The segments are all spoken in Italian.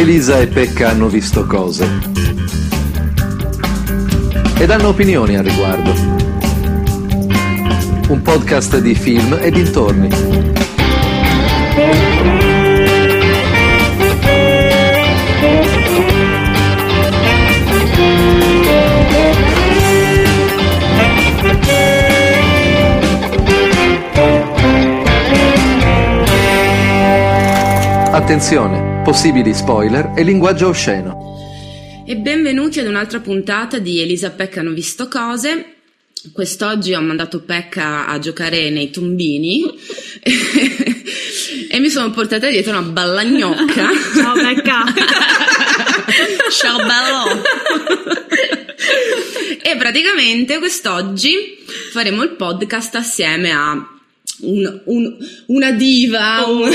Elisa e Pecca hanno visto cose. Ed hanno opinioni al riguardo. Un podcast di film e dintorni. Attenzione, possibili spoiler e linguaggio osceno. E benvenuti ad un'altra puntata di Elisa Pecca hanno visto cose. Quest'oggi ho mandato Pecca a giocare nei tombini e mi sono portata dietro una balla gnocca. Ciao Pecca! Ciao bello! e praticamente quest'oggi faremo il podcast assieme a un, un, una diva, Oh, un-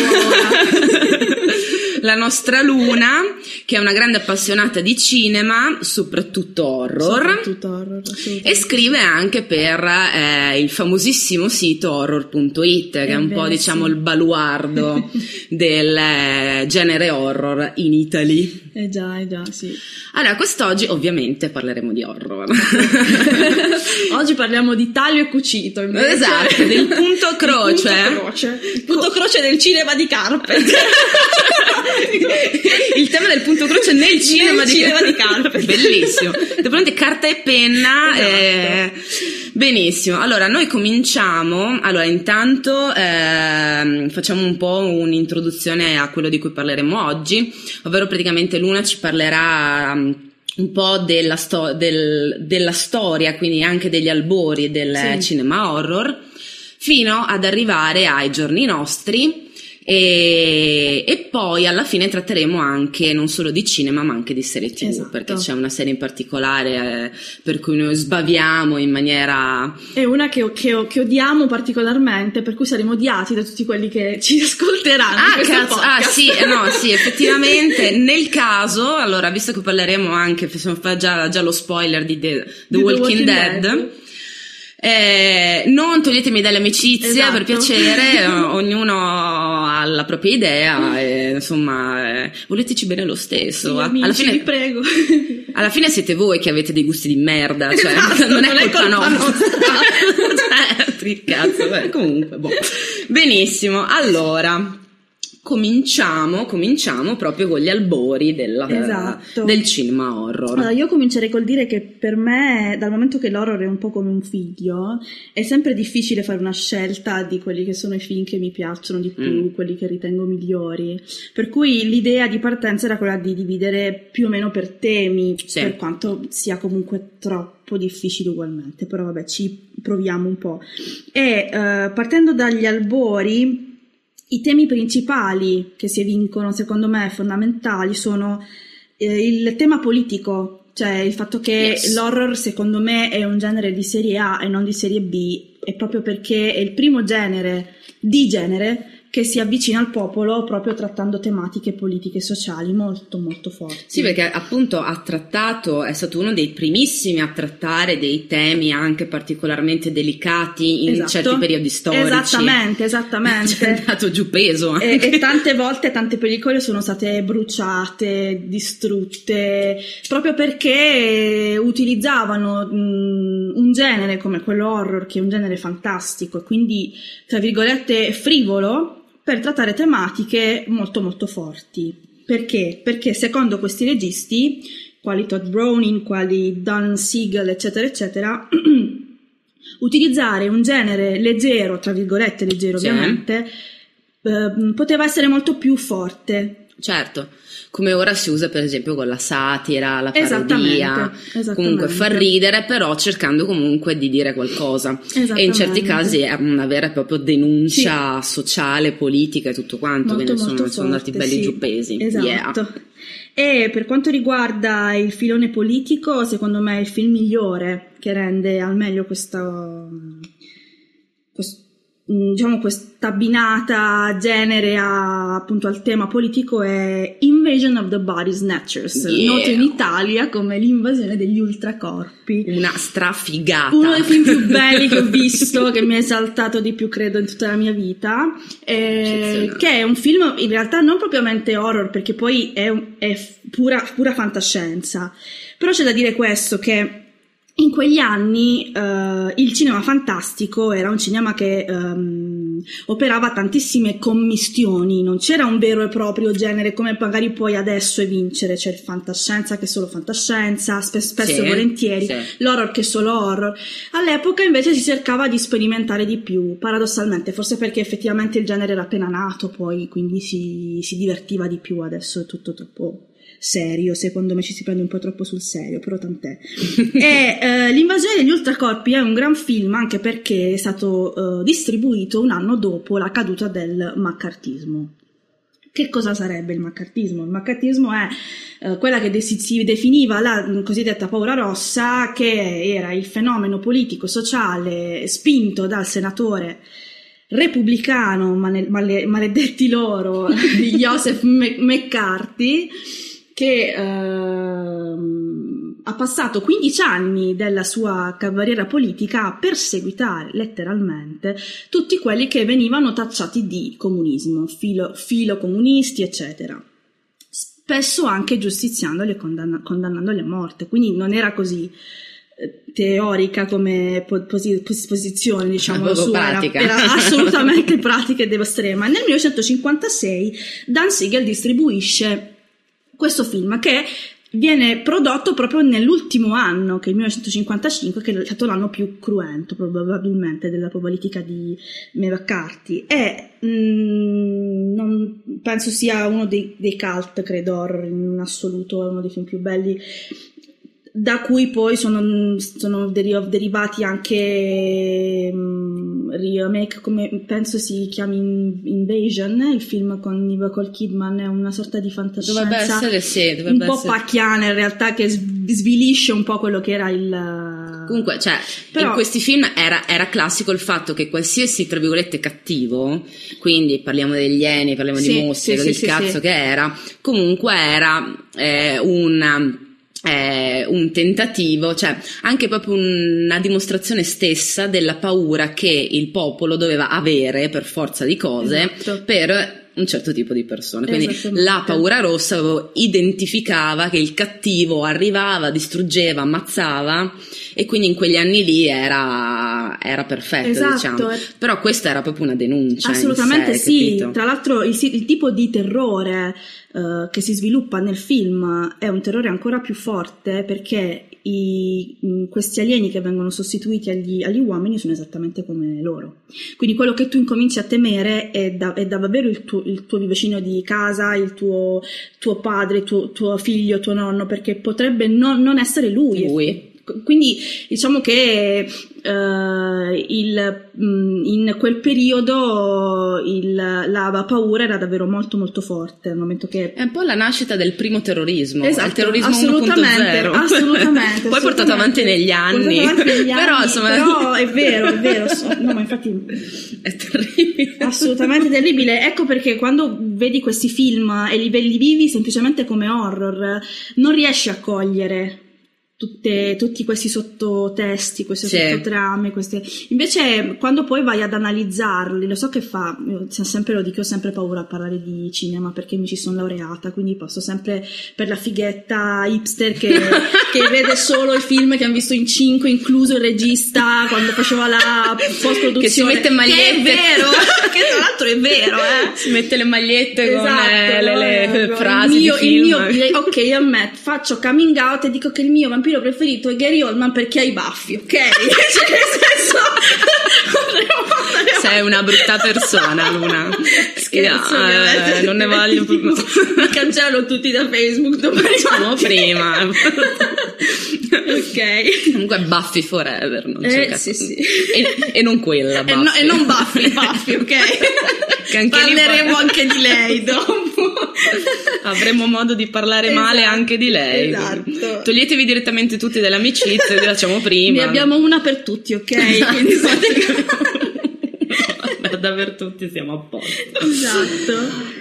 la nostra Luna, che è una grande appassionata di cinema, soprattutto horror. Soprattutto horror. E scrive anche per eh, il famosissimo sito horror.it, che è un po' Ebbene, diciamo sì. il baluardo del eh, genere horror in Italy. Eh già, eh già, sì. Allora, quest'oggi ovviamente parleremo di horror. Oggi parliamo di taglio e cucito, invece. Esatto, del punto croce. Il punto croce. Il punto croce del cinema di Carpenter. Il tema del punto croce nel cinema, Nel cinema di Carpenter. Bellissimo. Di fronte carta e penna. Esatto. eh, benissimo. Allora, noi cominciamo. Allora, intanto ehm, facciamo un po' un'introduzione a quello di cui parleremo oggi, ovvero praticamente Luna ci parlerà. um, un po' della, sto- del- della storia, quindi anche degli albori del Sì. cinema horror, fino ad arrivare ai giorni nostri. E, e poi alla fine tratteremo anche non solo di cinema ma anche di serie tv Esatto. perché c'è una serie in particolare eh, per cui noi sbaviamo in maniera È una che, che- che odiamo particolarmente, per cui saremo odiati da tutti quelli che ci ascolteranno. Ah, cazzo, ah sì, eh, no, sì, effettivamente nel caso, allora, visto che parleremo anche, facciamo fa già, già lo spoiler di The, The Walking, Walking Dead, Dead. Eh, non toglietemi dalle amicizie, Esatto. per piacere, eh, ognuno ha la propria idea, e, insomma, eh, voleteci bene lo stesso. Sì, A- amici, alla, vi fine, prego. alla fine siete voi che avete dei gusti di merda, cioè, Esatto, non è non colpa colpa nostra. cioè, cazzo, beh, comunque, boh. Benissimo, allora cominciamo, cominciamo proprio con gli albori della- Esatto. del cinema horror. Allora, io comincerei col dire che per me, dal momento che l'horror è un po' come un figlio, è sempre difficile fare una scelta di quelli che sono i film che mi piacciono di più, Mm. quelli che ritengo migliori. Per cui l'idea di partenza era quella di dividere più o meno per temi, Sì. per quanto sia comunque troppo difficile ugualmente, però vabbè, ci proviamo un po'. E eh, partendo dagli albori, i temi principali che si evincono, secondo me, fondamentali, sono eh, il tema politico, cioè il fatto che Yes. l'horror, secondo me, è un genere di serie A e non di serie B, è proprio perché è il primo genere di genere che si avvicina al popolo proprio trattando tematiche politiche e sociali molto molto forti. Sì, perché appunto ha trattato, è stato uno dei primissimi a trattare dei temi anche particolarmente delicati in Esatto. certi periodi storici. Esattamente, Ci è esattamente. andato giù peso. E, anche. e tante volte tante pellicole sono state bruciate, distrutte, proprio perché utilizzavano mh, un genere come quello horror, che è un genere fantastico e quindi, tra virgolette, frivolo, per trattare tematiche molto molto forti. Perché? Perché secondo questi registi, quali Todd Browning, quali Don Siegel, eccetera, eccetera, utilizzare un genere leggero, tra virgolette leggero Sì. ovviamente, ehm, poteva essere molto più forte. Certo, come ora si usa per esempio con la satira, la parodia, Esattamente, esattamente. comunque far ridere però cercando comunque di dire qualcosa e in certi casi è una vera e propria denuncia sociale, politica e tutto quanto, Molto, quindi molto sono andati belli sì. giù pesi. Esatto. Yeah. E per quanto riguarda il filone politico, secondo me è il film migliore che rende al meglio questa, quest- mm, diciamo questa abbinata genere a, appunto al tema politico è Invasion of the Body Snatchers, Yeah. noto in Italia come l'invasione degli ultracorpi. Una strafigata. Uno dei film più belli che ho visto, che mi ha esaltato di più, credo, in tutta la mia vita. eh, che è un film in realtà non propriamente horror, perché poi è, è pura, pura fantascienza. Però c'è da dire questo: che in quegli anni eh, il cinema fantastico era un cinema che ehm, operava tantissime commistioni, non c'era un vero e proprio genere come magari puoi adesso evincere, c'è il fantascienza che è solo fantascienza, spe- spesso Sì, e volentieri, sì. l'horror che è solo horror. All'epoca invece si cercava di sperimentare di più, paradossalmente, forse perché effettivamente il genere era appena nato poi, quindi si, si divertiva di più, adesso è tutto troppo serio, secondo me ci si prende un po' troppo sul serio, però tant'è. e eh, L'invasione degli ultracorpi è un gran film anche perché è stato eh, distribuito un anno dopo la caduta del maccartismo. Che cosa sarebbe il maccartismo? Il maccartismo è eh, quella che de- si, definiva la cosiddetta paura rossa, che era il fenomeno politico-sociale spinto dal senatore repubblicano, mane- male- maledetti loro, Joseph Mc- McCarthy, che ehm, ha passato 15 anni della sua carriera politica a perseguitare letteralmente tutti quelli che venivano tacciati di comunismo, filo, filocomunisti, eccetera. Spesso anche giustiziandoli e condanna- condannandoli a morte, quindi non era così eh, teorica come po- posi- pos- posizione, diciamo, sua, era- pratica. era assolutamente pratica ed estrema. Nel 1956 Dan Siegel distribuisce questo film che viene prodotto proprio nell'ultimo anno, che è il 1955, che è stato l'anno più cruento probabilmente della politica di McCarthy. E mm, non penso sia uno dei, dei cult, credo, in assoluto, è uno dei film più belli da cui poi sono, sono deri- derivati anche mm, remake, come penso si chiami In- Invasion, il film con Nicole Kidman, è una sorta di fantascienza Dovrebbe essere sì, un dovrebbe po' essere. pacchiana in realtà che sv- svilisce un po' quello che era il... Comunque, cioè, Però- in questi film era, era classico il fatto che qualsiasi, tra virgolette, cattivo, quindi parliamo degli ieni, parliamo Sì, di mostri, sì, del sì, cazzo che era, comunque era eh, un, eh, un tentativo, cioè anche proprio una dimostrazione stessa della paura che il popolo doveva avere per forza di cose Esatto. per un certo tipo di persone. Quindi la paura rossa identificava che il cattivo arrivava, distruggeva, ammazzava e quindi in quegli anni lì era, era perfetto, Esatto, diciamo. Però questa era proprio una denuncia. Assolutamente sé, sì, capito? tra l'altro il, il tipo di terrore eh, che si sviluppa nel film è un terrore ancora più forte perché i- mh, questi alieni che vengono sostituiti agli, agli uomini sono esattamente come loro. Quindi quello che tu incominci a temere è, da- è davvero il tuo, il tuo vicino di casa, il tuo, tuo padre, tuo, tuo figlio, tuo nonno, perché potrebbe non, non essere lui. Lui. Quindi diciamo che eh, il, mh, in quel periodo il- la paura era davvero molto molto forte al momento che È un po' la nascita del primo terrorismo, Esatto, il terrorismo assolutamente, 1.0. assolutamente, Poi portato avanti assolutamente. negli anni. avanti negli però anni, insomma però è vero, è vero, no, ma infatti è terribile. assolutamente terribile. Ecco perché quando vedi questi film e li, li vivi semplicemente come horror, non riesci a cogliere tutte- tutti questi sottotesti, queste Sì. sottotrame, queste... invece quando poi vai ad analizzarli, lo so che fa, io sempre lo dico, ho sempre paura a parlare di cinema perché mi ci sono laureata, quindi passo sempre per la fighetta hipster che, che vede solo i film che hanno visto in cinque, incluso il regista quando faceva la post-produzione. Che si mette Che è magliette. vero, che tra l'altro è vero, eh. Si mette le magliette con Esatto, eh, le, le eh, frasi il mio, il mio- le- ok, io ammetto, faccio coming out e dico che il mio vampiro preferito è Gary Oldman perché ha i baffi, ok? cioè, nel senso, Sei una brutta persona, Luna. Scherzo, Eh, ovviamente. non ne voglio più. Mi cancellano tutti da Facebook Diciamo mattina. prima. ok. Comunque Buffy Forever, non c'è Eh, sì, sì. E, e non quella, E, Buffy. no- e non Buffy, Buffy, ok? Che anche Parleremo anche di lei dopo. Avremo modo di parlare male Esatto, anche di lei. esatto. Toglietevi direttamente tutti dall'amicizia, vi facciamo prima. Ne abbiamo una per tutti, ok? Esatto. Quindi merda per tutti, siamo a posto. Esatto.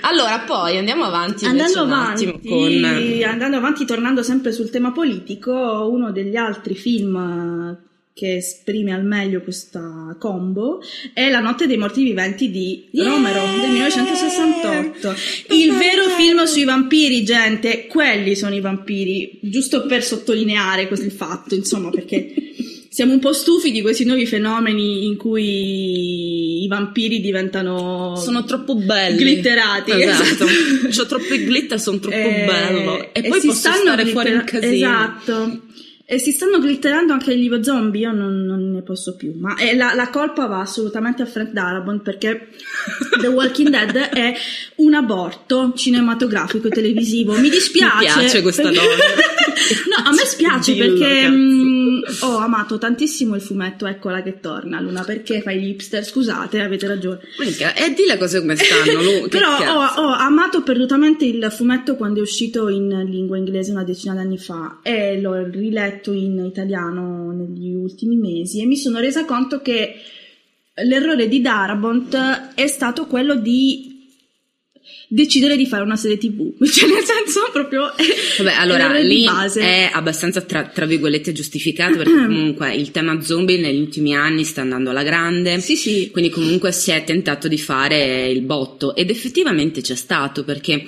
Allora, poi andiamo avanti. Andando avanti, con... andando avanti, tornando sempre sul tema politico, uno degli altri film che esprime al meglio questa combo è La notte dei morti viventi di Yeah! Romero del 1968. Il vero film sui vampiri, gente, quelli sono i vampiri, giusto per sottolineare questo il fatto, insomma, perché siamo un po' stufi di questi nuovi fenomeni in cui i vampiri diventano Sono troppo belli. glitterati. Esatto. esatto. C'ho troppi glitter, sono troppo Eh, bello. E, poi si stanno stare fuori un glitter- casino. Esatto. E si stanno glitterando anche gli zombie, io non, non ne posso più. Ma la, la colpa va assolutamente a Frank Darabont perché The Walking Dead è un aborto cinematografico e televisivo. Mi dispiace. Mi piace questa perché- donna. no, a me spiace Dillo, perché mh, ho amato tantissimo il fumetto Eccola che torna, Luna. Perché fai l'hipster? Scusate, avete ragione. Minchia, E di le cose come stanno, Lu, Però ho, ho amato perdutamente il fumetto quando è uscito in lingua inglese una decina d'anni fa e l'ho riletto in italiano negli ultimi mesi e mi sono resa conto che l'errore di Darabont è stato quello di decidere di fare una serie tv, cioè nel senso proprio... Vabbè, allora lì è abbastanza tra, tra virgolette giustificato perché comunque il tema zombie negli ultimi anni sta andando alla grande. Sì, sì. Quindi comunque si è tentato di fare il botto ed effettivamente c'è stato perché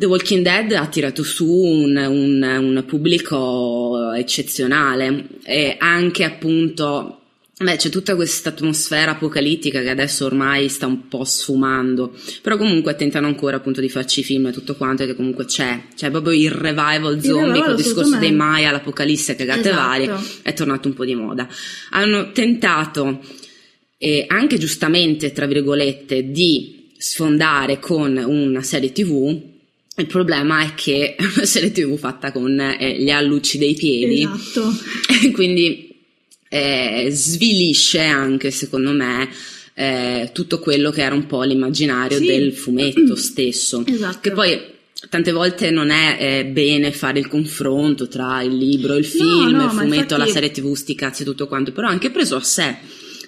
The Walking Dead ha tirato su un, un- un pubblico eccezionale e anche appunto Beh, c'è tutta questa atmosfera apocalittica che adesso ormai sta un po' sfumando, però comunque tentano ancora appunto di farci film e tutto quanto, che comunque c'è, c'è proprio il revival zombie revival, col discorso dei. Maya, l'apocalisse, cagate Esatto. varie, è tornato un po' di moda. Hanno tentato, e anche giustamente, tra virgolette, di sfondare con una serie tv. Il problema è che è una serie tv fatta con eh, gli allucci dei piedi, Esatto. quindi eh, svilisce anche secondo me eh, tutto quello che era un po' l'immaginario Sì. del fumetto stesso Esatto. che poi tante volte non è eh, bene fare il confronto tra il libro, il film, no, il ma fumetto, infatti- la serie tv, sti cazzi e tutto quanto però anche preso a sé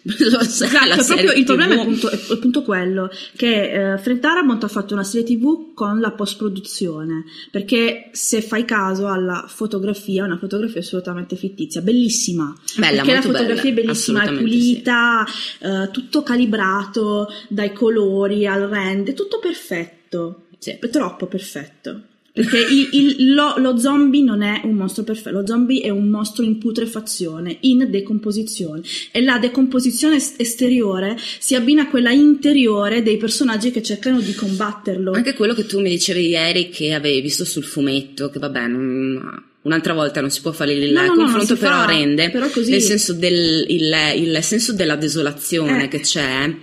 Esatto, proprio il TV. problema è appunto, è appunto quello che eh, Frank Darabont ha fatto una serie tv con la post-produzione perché se fai caso alla fotografia una fotografia assolutamente fittizia bellissima Bella, perché la fotografia bella, è bellissima è assolutamente sì. pulita eh, tutto calibrato dai colori al rende tutto perfetto Sì. troppo perfetto perché il- il- lo, lo zombie non è un mostro perfetto, lo zombie è un mostro in putrefazione, in decomposizione e la decomposizione es- esteriore si abbina a quella interiore dei personaggi che cercano di combatterlo. Anche quello che tu mi dicevi ieri che avevi visto sul fumetto, che vabbè, non- un'altra volta non si può fare il No, no, no, confronto, si però fa, rende, però così. nel senso del il, il senso della desolazione Eh. che c'è.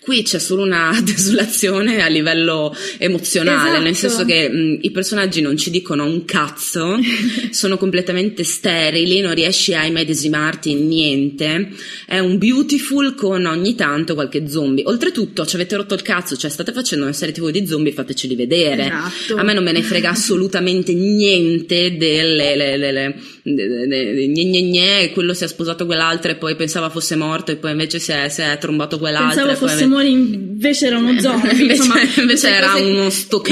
Qui c'è solo una desolazione a livello emozionale, Esatto. nel senso che mh, i personaggi non ci dicono un cazzo, sono completamente sterili, non riesci a immedesimarti in niente. È un beautiful con ogni tanto qualche zombie. Oltretutto, ci avete rotto il cazzo, cioè state facendo una serie TV di zombie, fateceli vedere. Esatto. A me non me ne frega assolutamente niente delle le, le, le, gne gne gne, quello si è sposato quell'altra e poi pensava fosse morto e poi invece si è, si è trombato quell'altra. Pensavo fosse morto, invece era uno zombie. Invece- invece era cose- uno sto.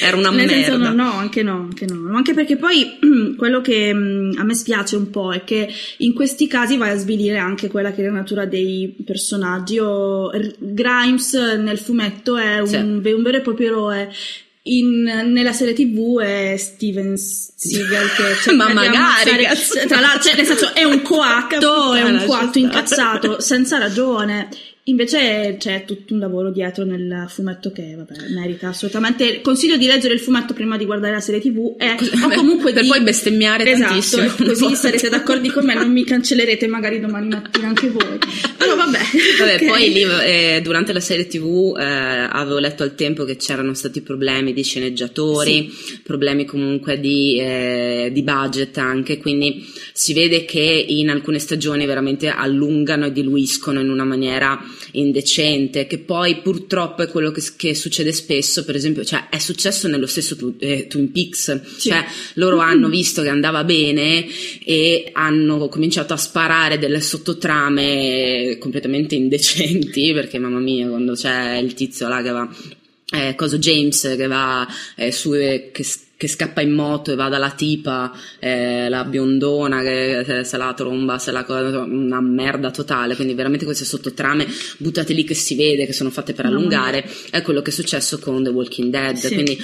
Era una Nel senso, merda. no, no, anche no, anche no. Anche perché poi quello che mh, a me spiace un po' è che in questi casi vai a svilire anche quella che è la natura dei personaggi. R- Grimes nel fumetto è un, Sì. un vero e proprio eroe. In- nella serie tv è Steven Seagal che cerca Ma magari, cazzo. tra l'altro cioè, nel senso è un coatto è un Puttana, coatto incazzato senza ragione Invece c'è tutto un lavoro dietro nel fumetto che vabbè, merita assolutamente. Consiglio di leggere il fumetto prima di guardare la serie TV e, o comunque per di- poi bestemmiare esatto, tantissimo. e così sarete d'accordo con me, non mi cancellerete magari domani mattina anche voi. Però vabbè. Vabbè, ok. poi lì eh, durante la serie TV eh, avevo letto al tempo che c'erano stati problemi di sceneggiatori, problemi comunque di, eh, di budget anche, quindi si vede che in alcune stagioni veramente allungano e diluiscono in una maniera indecente, che poi purtroppo è quello che, che succede spesso, per esempio, cioè è successo nello stesso tu, eh, Twin Peaks, Sì. cioè loro hanno visto che andava bene e hanno cominciato a sparare delle sottotrame completamente indecenti, perché mamma mia, quando c'è il tizio là che va, eh, coso James che va eh, su, eh, che, che scappa in moto e va dalla tipa, eh, la biondona che se, se la tromba, se la cosa, una merda totale, quindi veramente queste sottotrame buttate lì che si vede, che sono fatte per allungare, è quello che è successo con The Walking Dead, Sì. quindi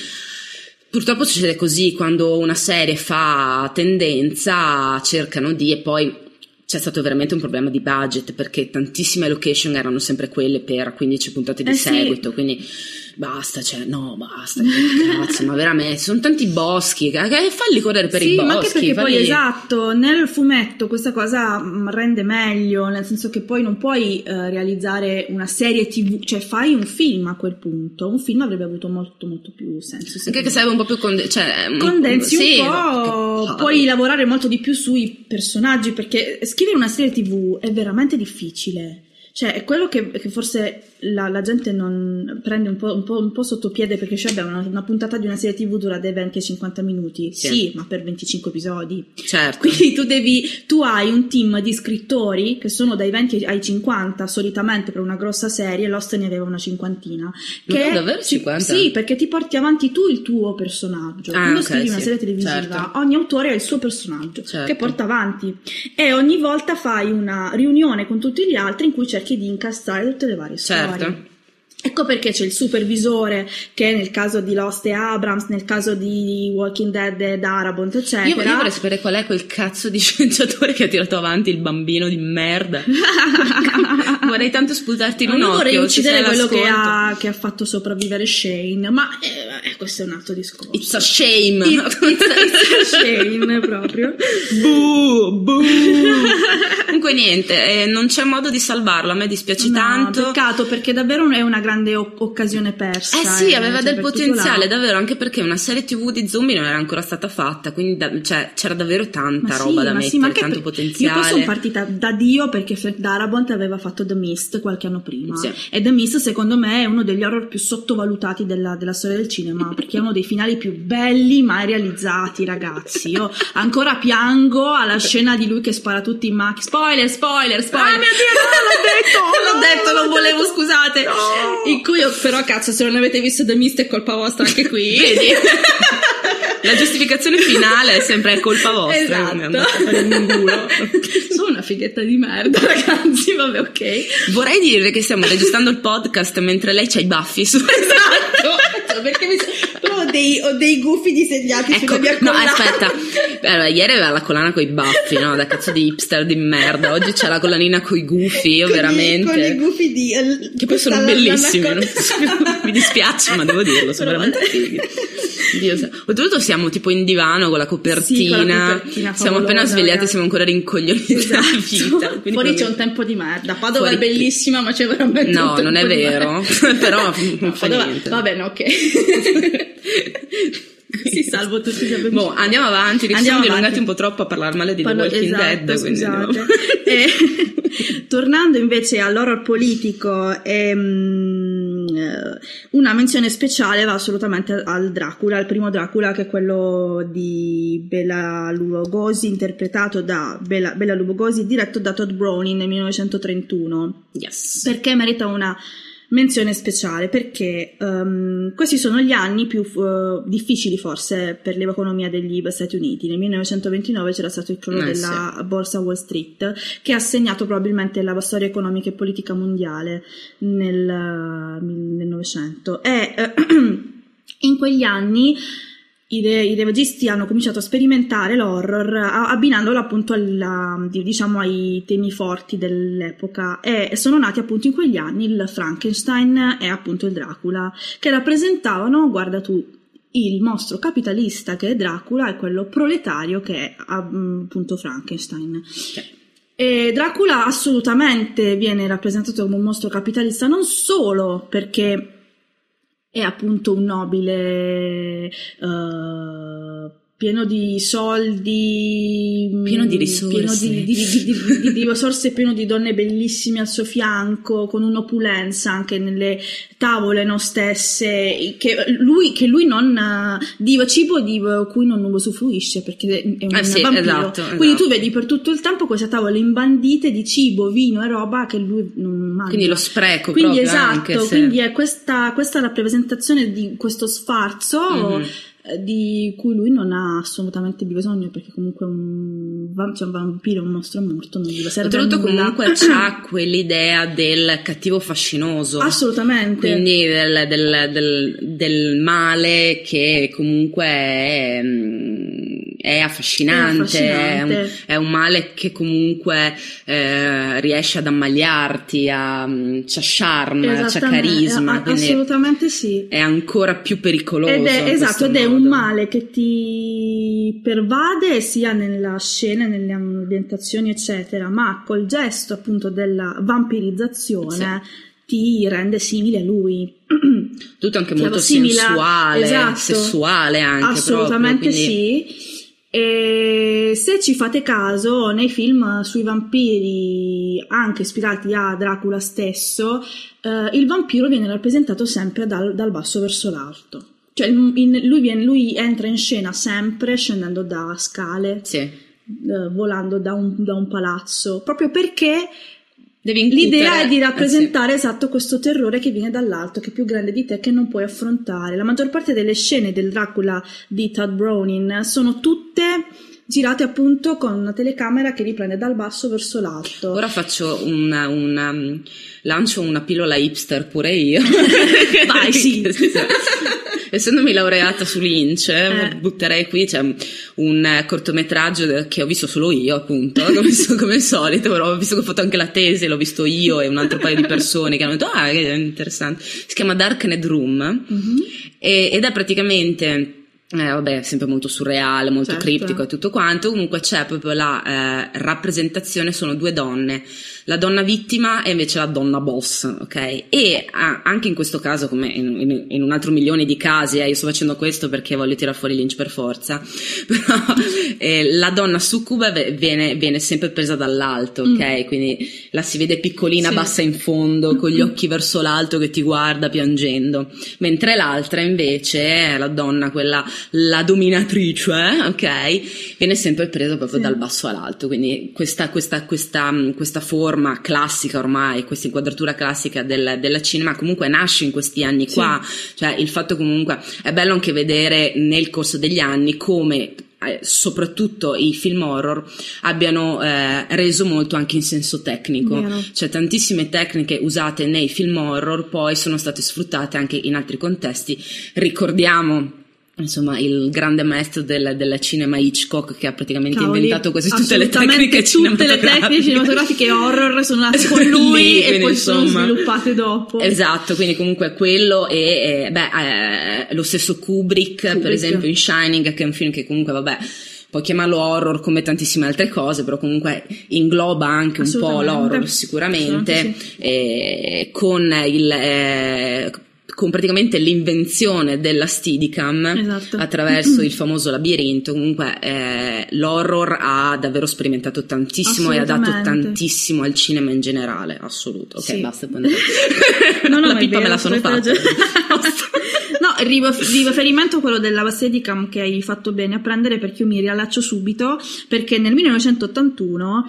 Purtroppo succede così quando una serie fa tendenza, cercano di e poi c'è stato veramente un problema di budget perché tantissime location erano sempre quelle per 15 puntate di Eh sì. seguito, quindi basta, cioè no, basta, cazzo, ma veramente sono tanti boschi, falli correre per sì, i boschi. ma anche perché poi falli- esatto, nel fumetto questa cosa mm, rende meglio, nel senso che poi non puoi eh, realizzare una serie TV, cioè fai un film a quel punto. Un film avrebbe avuto molto molto più senso. Anche che serve un po' più conde- cioè, un- condensi sì, un po', che- puoi lavorare molto di più sui personaggi perché scrivere una serie TV è veramente difficile. Cioè, è quello che, che forse la, la gente non prende un po', un po', un po' sotto piede perché cioè, beh, una, una puntata di una serie TV dura dai 20 ai 50 minuti. Sì. Sì, ma per 25 episodi. certo. Quindi tu devi, tu hai un team di scrittori che sono dai 20 ai 50 solitamente per una grossa serie, Lost ne aveva una cinquantina. Che No, davvero 50? Sì, perché ti porti avanti tu il tuo personaggio. Ah, Quando ok, scrivi una sì, serie televisiva, certo. ogni autore ha il suo personaggio Certo. che porta avanti e ogni volta fai una riunione con tutti gli altri in cui cerchi di incastrare tutte le varie Certo. storie. Ecco perché c'è il supervisore che nel caso di Lost è Abrams, nel caso di Walking Dead è Darabont, eccetera. Io, io vorrei sapere qual è quel cazzo di scienziatore che ha tirato avanti il bambino di merda. vorrei tanto sputarti in un io occhio. vorrei uccidere quello che ha, che ha fatto sopravvivere Shane, ma eh, eh, questo è un altro discorso. It's a shame. It's, it's, it's a Shane proprio. Boo, boo. Comunque niente, eh, non c'è modo di salvarlo, a me dispiace No, tanto. peccato perché davvero è una grande occasione persa. Eh sì, aveva cioè, del potenziale, davvero, anche perché una serie TV di zombie non era ancora stata fatta, quindi da- cioè, c'era davvero tanta Ma sì, roba da ma mettere, sì, ma anche tanto per- potenziale. Io poi sono partita da Dio perché Frank Darabont aveva fatto The Mist qualche anno prima. Sì. E The Mist, secondo me, è uno degli horror più sottovalutati della, della storia del cinema perché è uno dei finali più belli mai realizzati, ragazzi. Io ancora piango alla scena di lui che spara tutti in macchina. Spoiler, spoiler, spoiler. Ah, mio Dio, no, l'ho detto! l'ho detto, non volevo, scusate. No. In cui però, cazzo, se non avete visto The Mist è colpa vostra anche qui. Vedi? La giustificazione finale è sempre colpa vostra. Esatto. Sono una fighetta di merda, ragazzi. Vabbè, ok. Vorrei dire che stiamo registrando il podcast mentre lei c'ha i baffi su. Esatto, perché mi ho, dei, ho dei gufi disegnati Ecco, sulla mia no, collana. aspetta. Allora, ieri aveva la collana con i baffi, no? Da cazzo di hipster di merda. Oggi c'ha la collanina con i gufi, io Con i- veramente. con i gufi di eh, Che poi sono bellissimi. Mi dispiace, ma devo dirlo, sono veramente fighi. Dio sa- Oltretutto siamo tipo in divano con la copertina. Sì, con la copertina siamo appena svegliati, ragazzi. siamo ancora rincoglioniti Esatto. dalla vita. quindi Fuori c'è un tempo di merda. Padova è bellissima, ma c'è veramente No, non è vero. Però non fa Padova- niente. Va bene, ok. si salvo tutti gli amici. Boh, andiamo avanti, che ci Andiamo siamo dilungati avanti. un po' troppo a parlare male di The Parlo- Walking esatto, Dead. scusate. andiamo- E, tornando invece all'horror politico, ehm, eh, una menzione speciale va assolutamente al Dracula, al primo Dracula che è quello di Bela Lugosi, interpretato da Bela, Bela Lugosi, diretto da Todd Browning nel 1931. Yes. Perché merita una menzione speciale? Perché ehm, questi sono gli anni più eh, difficili forse per l'economia degli Stati Uniti. Nel 1929 c'era stato il crollo Eh, della borsa Wall Street che ha segnato probabilmente la storia economica e politica mondiale nel, eh, nel Novecento. E eh, in quegli anni i, re- i registi hanno cominciato a sperimentare l'horror abbinandolo appunto alla- di- diciamo ai temi forti dell'epoca e sono nati appunto in quegli anni il Frankenstein e appunto il Dracula che rappresentavano, guarda tu, il mostro capitalista che è Dracula e quello proletario che è appunto Frankenstein. E Dracula assolutamente viene rappresentato come un mostro capitalista non solo perché è appunto un nobile eh, pieno di soldi, pieno di risorse, pieno di, di, di, di, risorse, pieno di donne bellissime al suo fianco, con un'opulenza anche nelle tavole no stesse, che lui, che lui non di cibo di cui non usufruisce perché è un eh sì, vampiro. Esatto, Quindi esatto. tu vedi per tutto il tempo queste tavole imbandite di cibo, vino e roba che lui non mangia. Quindi lo spreco quindi proprio esatto, anche se... quindi è questa, questa rappresentazione di questo sfarzo Mhm. Di cui lui non ha assolutamente bisogno perché comunque un, cioè un vampiro, un mostro morto non gli serve Oltretutto comunque c'ha quell'idea del cattivo fascinoso. assolutamente Quindi del, del- del- del male che comunque è, mm, è affascinante, È è un, affascinante. è un male che comunque eh, riesce ad ammagliarti, ha, mm, c'ha charme, c'ha Esattamente, carisma, a- assolutamente sì è ancora più pericoloso. ed è, esatto, ed è un modo. male che ti pervade sia nella scena, nelle ambientazioni, eccetera, ma col gesto appunto della vampirizzazione ti rende simile a lui. Tutto anche Chiaro, molto simile- sensuale, esatto. sessuale anche Assolutamente proprio, quindi- sì. E se ci fate caso, nei film sui vampiri, anche ispirati a Dracula stesso, eh, il vampiro viene rappresentato sempre dal, dal basso verso l'alto. Cioè, in- in- lui, viene- lui entra in scena sempre scendendo da scale, Sì. eh, volando da un, da un palazzo, proprio perché L'idea è di eh, sì. rappresentare esatto questo terrore che viene dall'alto, che è più grande di te, che non puoi affrontare. La maggior parte delle scene del Dracula di Todd Browning sono tutte girate appunto con una telecamera che riprende dal basso verso l'alto. Ora faccio una, una- lancio una pillola hipster pure io. Vai, sì. Essendomi laureata su Lynch, Eh. butterei qui c'è un eh, cortometraggio che ho visto solo io, appunto, come, come al solito, però ho visto che ho fatto anche la tesi, l'ho visto io e un altro paio di persone che hanno detto, ah, che interessante. Si chiama Darknet Room Mhm. e- ed è praticamente eh, vabbè, sempre molto surreale, molto Certo. criptico e tutto quanto. Comunque c'è proprio la eh, rappresentazione, sono due donne, la donna vittima e invece la donna boss, ok? E ah, anche in questo caso, come in, in- in un altro milione di casi, eh, io sto facendo questo perché voglio tirar fuori Lynch per forza, però eh, la donna succube ve- viene, viene sempre presa dall'alto, ok? Quindi la si vede piccolina, Sì. bassa in fondo, con gli occhi verso l'alto che ti guarda piangendo, mentre l'altra invece è la donna, quella, la dominatrice, eh, ok? Viene sempre presa proprio Sì. dal basso all'alto, quindi questa, questa, questa, mh, questa forma classica ormai, questa inquadratura classica del, del cinema comunque nasce in questi anni Sì. qua, cioè il fatto comunque è bello anche vedere nel corso degli anni come eh, soprattutto i film horror abbiano eh, reso molto anche in senso tecnico Vero. cioè tantissime tecniche usate nei film horror poi sono state sfruttate anche in altri contesti ricordiamo insomma il grande maestro del, del cinema Hitchcock che ha praticamente Cavoli, inventato quasi tutte le tecniche tutte le cinematografiche tecniche cinematografiche horror sono nate Sono con lui lì, e poi sono insomma. sviluppate dopo. Esatto, quindi comunque quello e, e, beh, eh, lo stesso Kubrick, per Kubrick. esempio in Shining, che è un film che comunque, vabbè, puoi chiamarlo horror come tantissime altre cose, però comunque ingloba anche un po' l'horror sicuramente, Assolutamente eh, con il... eh, con praticamente l'invenzione della Steadicam Esatto. attraverso il famoso labirinto, comunque eh, l'horror ha davvero sperimentato tantissimo e ha dato tantissimo al cinema in generale, assoluto. Ok, Sì. basta. No, no, la pipa me la sono fatta. no, di riferimento a quello della Steadicam che hai fatto bene a prendere perché io mi riallaccio subito, perché nel 1981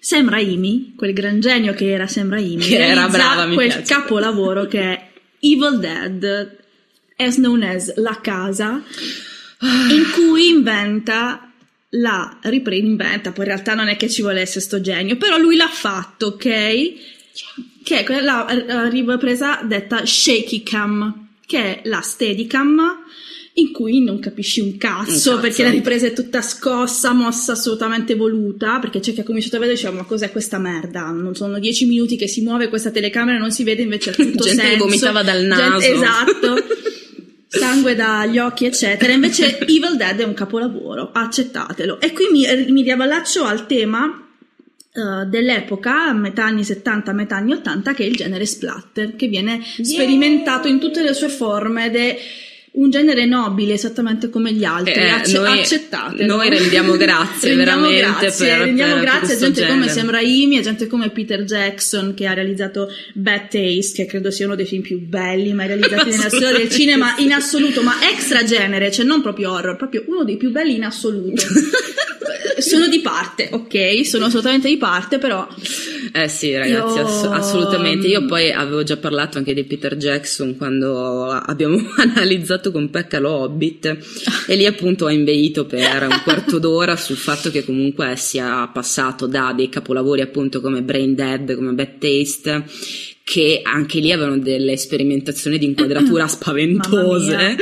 Sam Raimi, quel gran genio che era Sam Raimi, Che era brava, quel piace. capolavoro che è Evil Dead, as known as La Casa, in cui inventa la ripresa, inventa, poi in realtà non è che ci volesse sto genio, però lui l'ha fatto, ok? Che è quella ripresa detta shaky cam, che è la steadicam in cui non capisci un cazzo, Un cazzo. perché la ripresa è tutta scossa, mossa assolutamente voluta, perché c'è chi ha cominciato a vedere e diceva ma cos'è questa merda? Non sono dieci minuti che si muove questa telecamera e non si vede invece tutto Gente che senso. vomitava dal Gente- naso. esatto. Sangue dagli occhi, eccetera. Invece Evil Dead è un capolavoro, accettatelo. E qui mi, mi riavallaccio al tema eh, dell'epoca, metà anni 70, metà anni 80, che è il genere splatter, che viene sperimentato in tutte le sue forme ed è un genere nobile esattamente come gli altri, Eh, acce- noi- accettatelo. noi rendiamo grazie, rendiamo veramente, grazie, per- rendiamo per grazie a gente come genere. Sam Raimi, a gente come Peter Jackson che ha realizzato Bad Taste, che credo sia uno dei film più belli mai realizzati nella storia del cinema in assoluto, ma extra genere, cioè non proprio horror, proprio uno dei più belli in assoluto. sono di parte, ok? Sono assolutamente di parte, però Eh sì, ragazzi, Io- ass- assolutamente. Io poi avevo già parlato anche di Peter Jackson quando abbiamo analizzato con Pecca lo Hobbit e lì appunto ho inveito per un quarto d'ora sul fatto che comunque sia passato da dei capolavori appunto come Brain Dead, come Bad Taste che anche lì avevano delle sperimentazioni di inquadratura spaventose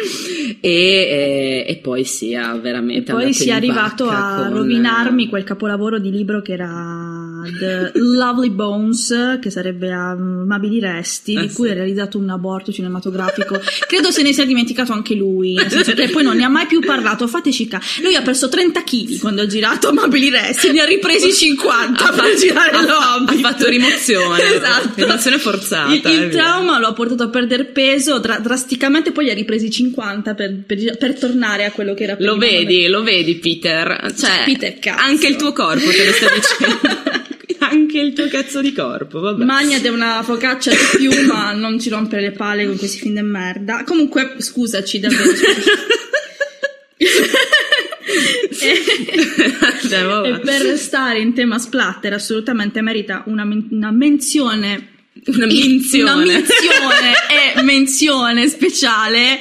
e, e- e poi sia veramente E poi si è arrivato a con- rovinarmi quel capolavoro di libro che era The Lovely Bones, che sarebbe Amabili Resti, Eh di sì. cui ha realizzato un aborto cinematografico. Credo se ne sia dimenticato anche lui, nel senso che poi non ne ha mai più parlato. Fateci ca- Lui ha perso 30 kg quando ha girato Amabili Resti, ne ha ripresi 50 Ha per fatto- girare ha- l'Hobbit. ha fatto rimozione. esatto. Rimozione forzata, Il, il trauma lo ha portato a perdere peso dra- drasticamente, poi li ha ripresi 50 per, per per tornare a quello che era prima. Lo vedi, lo vedi Peter, cioè Peter, anche il tuo corpo te lo sto dicendo, il tuo cazzo di corpo, vabbè. Magnate una focaccia di più, ma non ci rompere le palle con questi film di merda. Comunque, scusaci davvero. e, Cioè, e per restare in tema splatter, assolutamente merita una, men- una menzione. Una menzione. Una menzione e menzione speciale.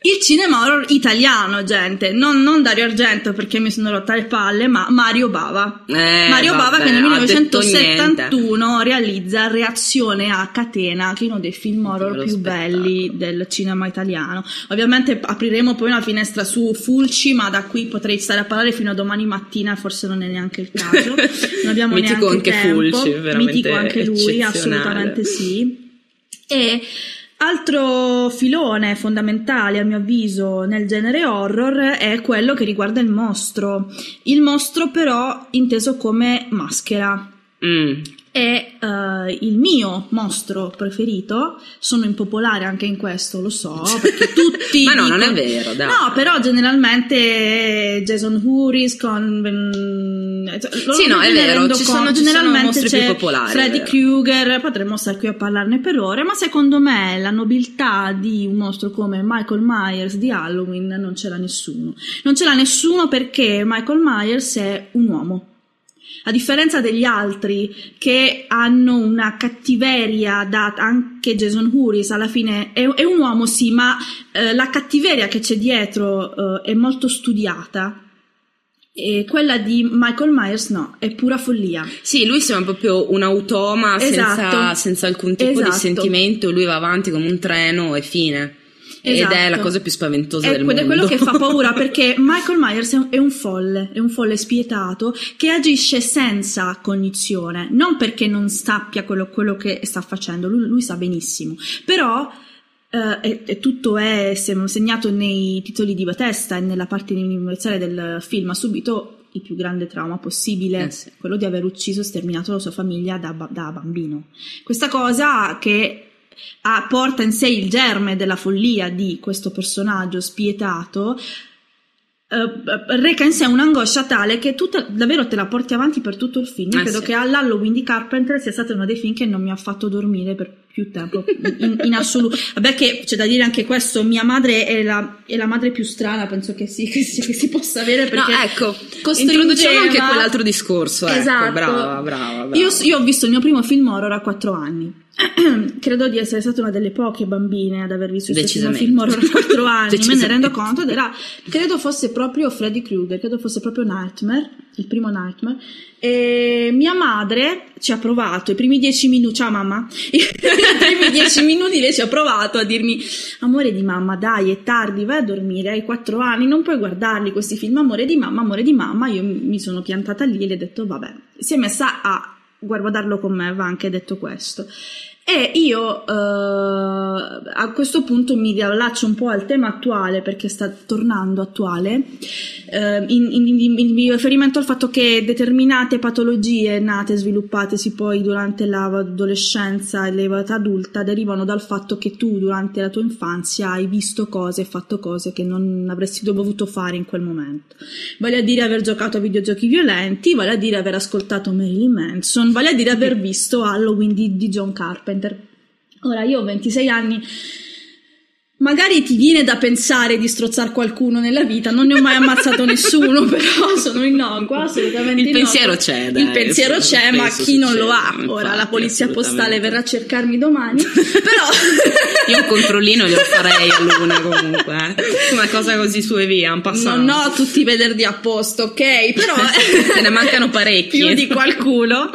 Il cinema horror italiano, gente, non, non Dario Argento perché mi sono rotta le palle, ma Mario Bava. Eh, Mario Bava vabbè, che nel ha detto 1971 realizza Reazione a catena, che è uno dei film horror più spettacolo. belli del cinema italiano. Ovviamente apriremo poi una finestra su Fulci, ma da qui potrei stare a parlare fino a domani mattina, forse non è neanche il caso. Non abbiamo Mitico neanche anche tempo. Fulci, veramente Mitico anche lui, assolutamente sì. E altro filone fondamentale, a mio avviso, nel genere horror è quello che riguarda il mostro. Il mostro, però, inteso come maschera. Mm. È eh, il mio mostro preferito. Sono impopolare anche in questo, lo so, perché tutti. Ma no, non è dicono- vero, dai. No, però generalmente Jason Huris con. mm, lo- Sì, no, è vero, ci sono- ci sono generalmente mostri più c'è popolari, Freddy. Krueger, potremmo stare qui a parlarne per ore, ma secondo me la nobiltà di un mostro come Michael Myers di Halloween non ce l'ha nessuno. Non ce l'ha nessuno perché Michael Myers è un uomo. A differenza degli altri che hanno una cattiveria da anche Jason Huris alla fine è, è un uomo sì, ma eh, la cattiveria che c'è dietro eh, è molto studiata. E quella di Michael Myers no, è pura follia. Sì, lui sembra proprio un automa senza, Esatto. senza alcun tipo Esatto. di sentimento, lui va avanti come un treno e fine. Ed è Esatto. la cosa più spaventosa Ed del è mondo. quello che fa paura perché Michael Myers è un, è folle, è un folle spietato che agisce senza cognizione, non perché non sappia quello, quello che sta facendo, lui, lui sa benissimo, però eh, e, e tutto è se- segnato nei titoli di Batesta e nella parte iniziale del film, ha subito il più grande trauma possibile, Eh sì. quello di aver ucciso e sterminato la sua famiglia da, da bambino. Questa cosa che ha- porta in sé il germe della follia di questo personaggio spietato, eh, reca in sé un'angoscia tale che tu te- davvero te la porti avanti per tutto il film. Io Eh credo sì. che all'Halloween di Carpenter sia stato uno dei film che non mi ha fatto dormire per più tempo in, in assoluto. Vabbè, che c'è da dire anche questo: mia madre è la, è la madre più strana, penso che si, che si, che si possa avere. No, Perché ecco, costringeva- introduciamo anche quell'altro discorso. ecco, Esatto. brava, brava, brava. Io, io ho visto il mio primo film horror a 4 anni. Credo di essere stata una delle poche bambine ad aver visto il suo primo Decisamente. film horror a 4 anni, me ne rendo conto ed era, credo fosse proprio Freddy Krueger, credo fosse proprio Nightmare, il primo Nightmare. E mia madre ci ha provato i primi 10 minuti, ciao mamma, i primi 10 minuti ci ha provato a dirmi, amore di mamma dai è tardi, vai a dormire, hai 4 anni, non puoi guardarli questi film, amore di mamma, amore di mamma, io mi sono piantata lì e le ho detto vabbè, si è messa a guardarlo con me, aveva anche detto questo. E io, eh, a questo punto mi riallaccio un po' al tema attuale perché sta tornando attuale, uh, in, in, in, in, riferimento al fatto che determinate patologie nate e sviluppatesi poi durante l'adolescenza e l'età adulta derivano dal fatto che tu durante la tua infanzia hai visto cose e fatto cose che non avresti dovuto fare in quel momento. Vale a dire aver giocato a videogiochi violenti, vale a dire aver ascoltato Marilyn Manson, vale a dire aver visto Halloween di, di John Carpenter. Ora io ho 26 anni Magari ti viene da pensare di strozzare qualcuno nella vita, non ne ho mai ammazzato nessuno, però sono innocua, assolutamente Il innocua. pensiero c'è, dai, Il pensiero c'è, ma chi non lo ha? infatti, Ora la polizia postale verrà a cercarmi domani, però... Io un controllino glielo farei a Luna comunque. eh. Una cosa così su e via, un passaggio. Non ho tutti i venerdì a posto, ok? Però Te ne mancano parecchi. più di qualcuno,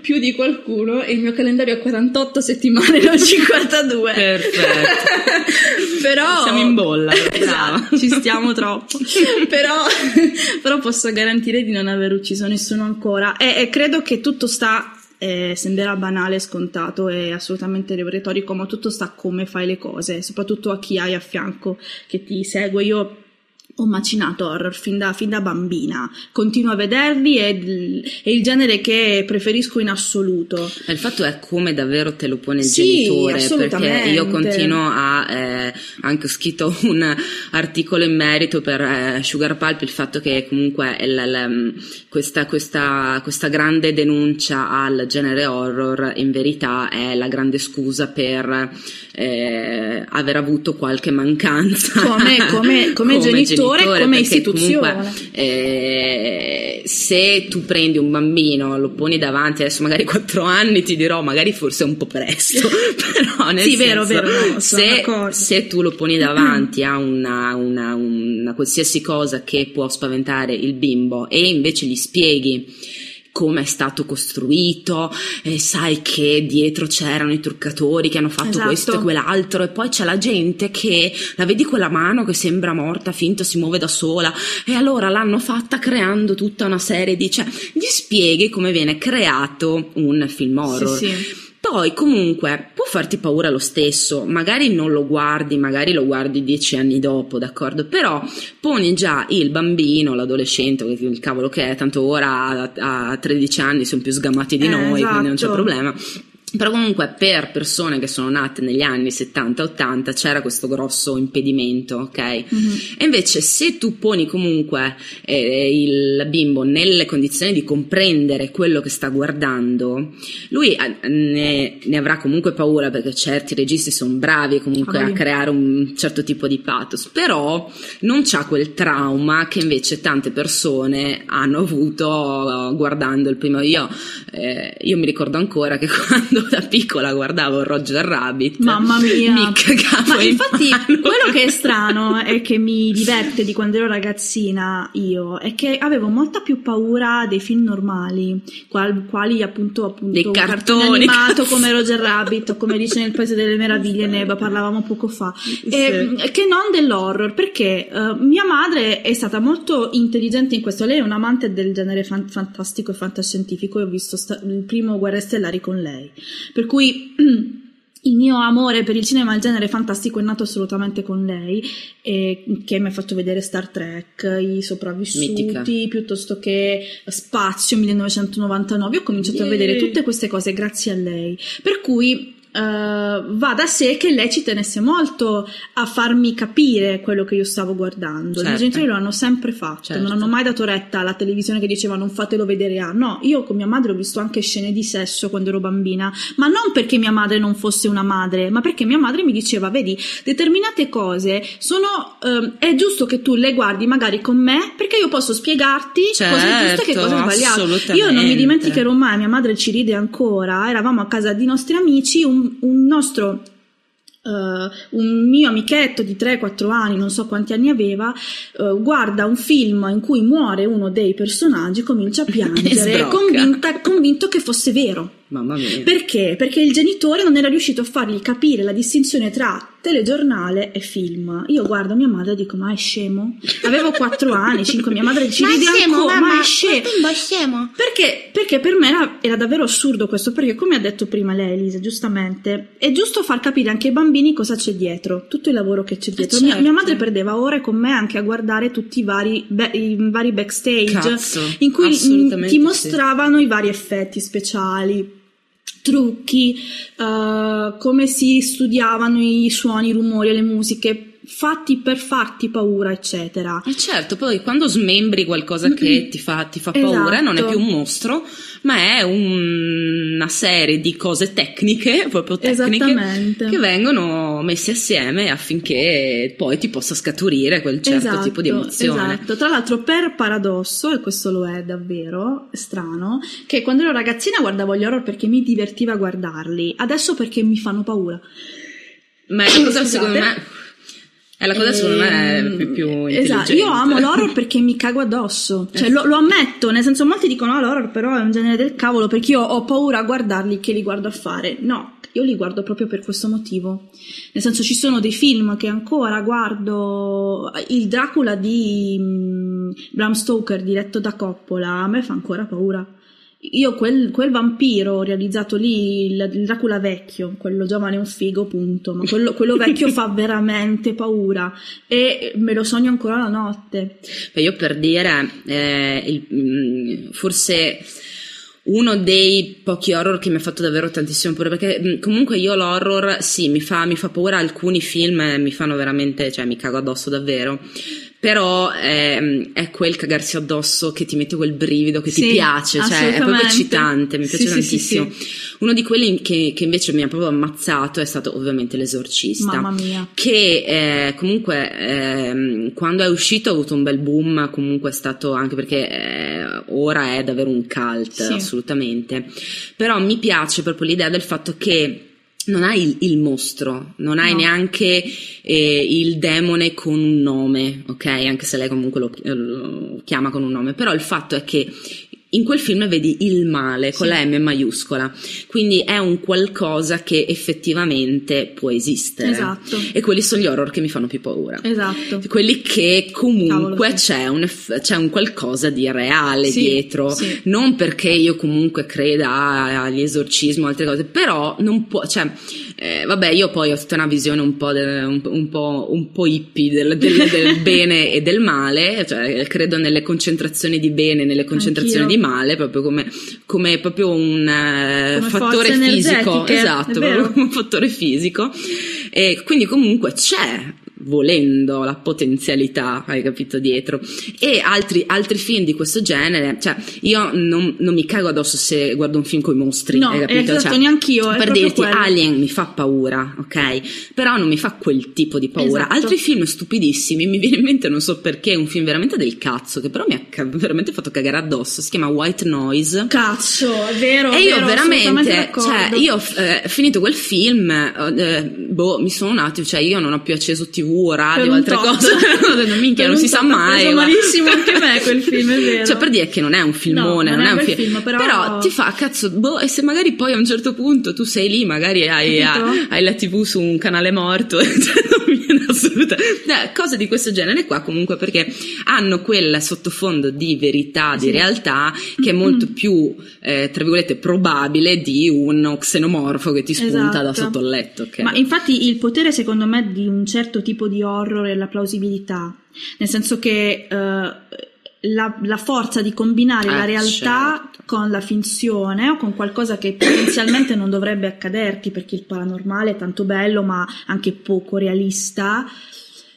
più di qualcuno, e il mio calendario ha 48 settimane, non 52. Perfetto. Però Siamo in bolla. Esatto, ci stiamo troppo. però, però posso garantire di non aver ucciso nessuno ancora. E, e credo che tutto sta. eh, sembrerà banale, scontato e assolutamente retorico, ma tutto sta come fai le cose, soprattutto a chi hai a fianco che ti segue. Io ho macinato horror fin da, fin da bambina, continuo a vederli e è il genere che preferisco in assoluto. Il fatto è come davvero te lo pone il Sì, genitore, perché io continuo a, eh, anche ho scritto un articolo in merito per eh, Sugar Pulp, il fatto che comunque è la- la- questa, questa, questa grande denuncia al genere horror in verità è la grande scusa per eh, aver avuto qualche mancanza. Come- come- come genitore, come perché istituzione. comunque, eh, se tu prendi un bambino, lo poni davanti, adesso magari 4 anni ti dirò, magari forse è un po' presto, però nel Sì, senso, vero, vero, no, se, se tu lo poni davanti a una, una, una qualsiasi cosa che può spaventare il bimbo e invece gli spieghi come è stato costruito, e sai che dietro c'erano i truccatori che hanno fatto Esatto. questo e quell'altro, e poi c'è la gente che la vedi quella mano che sembra morta, finta, si muove da sola, e allora l'hanno fatta creando tutta una serie di, cioè, gli spieghi come viene creato un film horror. Sì, sì. Poi comunque può farti paura lo stesso, magari non lo guardi, magari lo guardi dieci anni dopo, d'accordo? Però poni già il bambino, l'adolescente, il cavolo che è, tanto ora a, a 13 anni sono più sgamati di Eh, noi, quindi non c'è esatto. problema. Però comunque per persone che sono nate negli anni 70-80 c'era questo grosso impedimento, ok? Mhm. E invece se tu poni comunque eh, il bimbo nelle condizioni di comprendere quello che sta guardando, lui eh, ne, ne avrà comunque paura perché certi registi sono bravi comunque Ah, a creare un certo tipo di pathos, però non c'ha quel trauma che invece tante persone hanno avuto eh, guardando il primo. Io, eh, io mi ricordo ancora che quando da piccola guardavo Roger Rabbit, Mamma mia. mi cagavo Ma in infatti mano. quello che è strano e che mi diverte di quando ero ragazzina io è che avevo molta più paura dei film normali, qual- quali appunto, appunto Dei cartoni, animato cazzo. come Roger Rabbit o come dice nel Paese delle Meraviglie ne parlavamo poco fa, e, che non dell'horror perché eh, mia madre è stata molto intelligente in questo, lei è un amante del genere fan- fantastico e fantascientifico e ho visto sta- il primo Guerre Stellari con lei. Per cui il mio amore per il cinema e il genere fantastico è nato assolutamente con lei, e che mi ha fatto vedere Star Trek, I sopravvissuti, Mitica. piuttosto che Spazio 1999. Ho cominciato a Yay. vedere tutte queste cose grazie a lei. Per cui eh, va da sé che lei ci tenesse molto a farmi capire quello che io stavo guardando. I miei Certo. genitori lo hanno sempre fatto, Certo. non hanno mai dato retta alla televisione che diceva non fatelo vedere a. No, io con mia madre ho visto anche scene di sesso quando ero bambina, ma non perché mia madre non fosse una madre, ma perché mia madre mi diceva, vedi, determinate cose sono, ehm, è giusto che tu le guardi magari con me perché io posso spiegarti cose giuste e che Certo, cose sbagliate. assolutamente. Io non mi dimenticherò mai, mia madre ci ride ancora, eravamo a casa di nostri amici, un, un nostro eh, un mio amichetto di 3-4 anni, non so quanti anni aveva, eh, guarda un film in cui muore uno dei personaggi, comincia a piangere, convinta- convinto che fosse vero. Perché? Perché il genitore non era riuscito a fargli capire la distinzione tra telegiornale e film. Io guardo mia madre e dico: Ma è scemo? Avevo 4 anni, 5, mia madre ci Ma è ride scemo, ancora, mamma, ma è scemo. ma è scemo. Perché, perché per me era, era davvero assurdo questo, perché come ha detto prima lei Elisa, giustamente, è giusto far capire anche ai bambini cosa c'è dietro, tutto il lavoro che c'è dietro. Mia, certo. mia madre perdeva ore con me anche a guardare tutti i vari, be- i vari backstage Cazzo, in cui ti sì. mostravano i vari effetti speciali. Trucchi, eh, come si studiavano i suoni, i rumori e le musiche, fatti per farti paura, eccetera. E certo, poi quando smembri qualcosa che ti fa, ti fa paura, non è Esatto. più un mostro, ma è un- una serie di cose tecniche, proprio tecniche, che vengono messe assieme affinché poi ti possa scaturire quel certo Esatto, tipo di emozione. Esatto, tra l'altro per paradosso, e questo lo è davvero strano, che quando ero ragazzina guardavo gli horror perché mi divertiva guardarli, adesso perché mi fanno paura. Ma è la cosa secondo me... È la cosa secondo me Ehm, più, più Esatto, io amo l'horror perché mi cago addosso, cioè Eh. lo, lo ammetto, nel senso molti dicono "Ah, l'horror però è un genere del cavolo perché io ho paura a guardarli che li guardo a fare. No, io li guardo proprio per questo motivo. Nel senso ci sono dei film che ancora guardo, il Dracula di mm, Bram Stoker diretto da Coppola, a me fa ancora paura. Io quel, quel vampiro realizzato lì, il, il Dracula vecchio, quello giovane è un figo, punto, ma quello, quello vecchio fa veramente paura e me lo sogno ancora la notte. Beh, io per dire, eh, il- mm, forse uno dei pochi horror che mi ha fatto davvero tantissimo paura, perché mm, comunque io l'horror, sì, mi fa, mi fa paura, alcuni film mi fanno veramente, cioè mi cago addosso davvero. Però ehm, è quel cagarsi addosso che ti mette quel brivido che ti Sì, piace, cioè è proprio eccitante, mi Sì, piace sì, sì, tantissimo. Uno di quelli che, che invece mi ha proprio ammazzato è stato ovviamente l'esorcista Mamma mia. che eh, comunque ehm, quando è uscito ha avuto un bel boom, comunque è stato anche perché eh, ora è davvero un cult, Sì. assolutamente. Però mi piace proprio l'idea del fatto che non hai il, il mostro, non hai No. neanche eh, il demone con un nome, ok? Anche se lei comunque lo, lo chiama con un nome, però il fatto è che in quel film vedi il male con Sì. la M maiuscola, quindi è un qualcosa che effettivamente può esistere. Esatto. E quelli sono gli horror che mi fanno più paura. Esatto. Quelli che comunque Cavolo, sì. c'è, un, eff- c'è un qualcosa di reale Sì, dietro, non perché io comunque creda agli esorcismi o altre cose, però non può, cioè, eh, vabbè, io poi ho tutta una visione un po', del- un, un po', un po' hippie del, del- del bene e del male, cioè credo nelle concentrazioni di bene, nelle concentrazioni Anch'io. di male, proprio come, come proprio un eh, Come fattore fisico, esatto, un fattore fisico. E quindi comunque c'è volendo la potenzialità, hai capito, dietro. E altri, altri film di questo genere, cioè io non, non mi cago addosso se guardo un film con i mostri, No, hai capito? esatto, Cioè, neanch'io, Per dirti, quello. Alien mi fa paura, ok? Però non mi fa quel tipo di paura. Esatto. Altri film stupidissimi, mi viene in mente, non so perché, un film veramente del cazzo, che però mi ha veramente fatto cagare addosso, si chiama White Noise. Cazzo, è vero. E io vero, veramente, cioè, io eh, finito quel film, eh, boh, mi sono un attimo, cioè, io non ho più acceso TV o radio altre cose. non minchia, non si sa mai. preso ma- malissimo anche me quel film, è vero. Cioè, per dire che non è un filmone, No, non, non è è un film, film, però- ti fa cazzo, boh, e se magari poi a un certo punto tu sei lì, magari hai, Capito? hai la TV su un canale morto, cioè, viene assolutamente. Eh, cose di questo genere qua, comunque, perché hanno quel sottofondo di verità, di Sì. realtà, che è molto più, eh, tra virgolette, probabile di uno xenomorfo che ti spunta da Esatto. sotto il letto. ok? Ma infatti il potere secondo me di un certo tipo di horror è la plausibilità, nel senso che eh, la, la forza di combinare Eh, la realtà certo. con la finzione o con qualcosa che potenzialmente non dovrebbe accaderti perché il paranormale è tanto bello ma anche poco realista.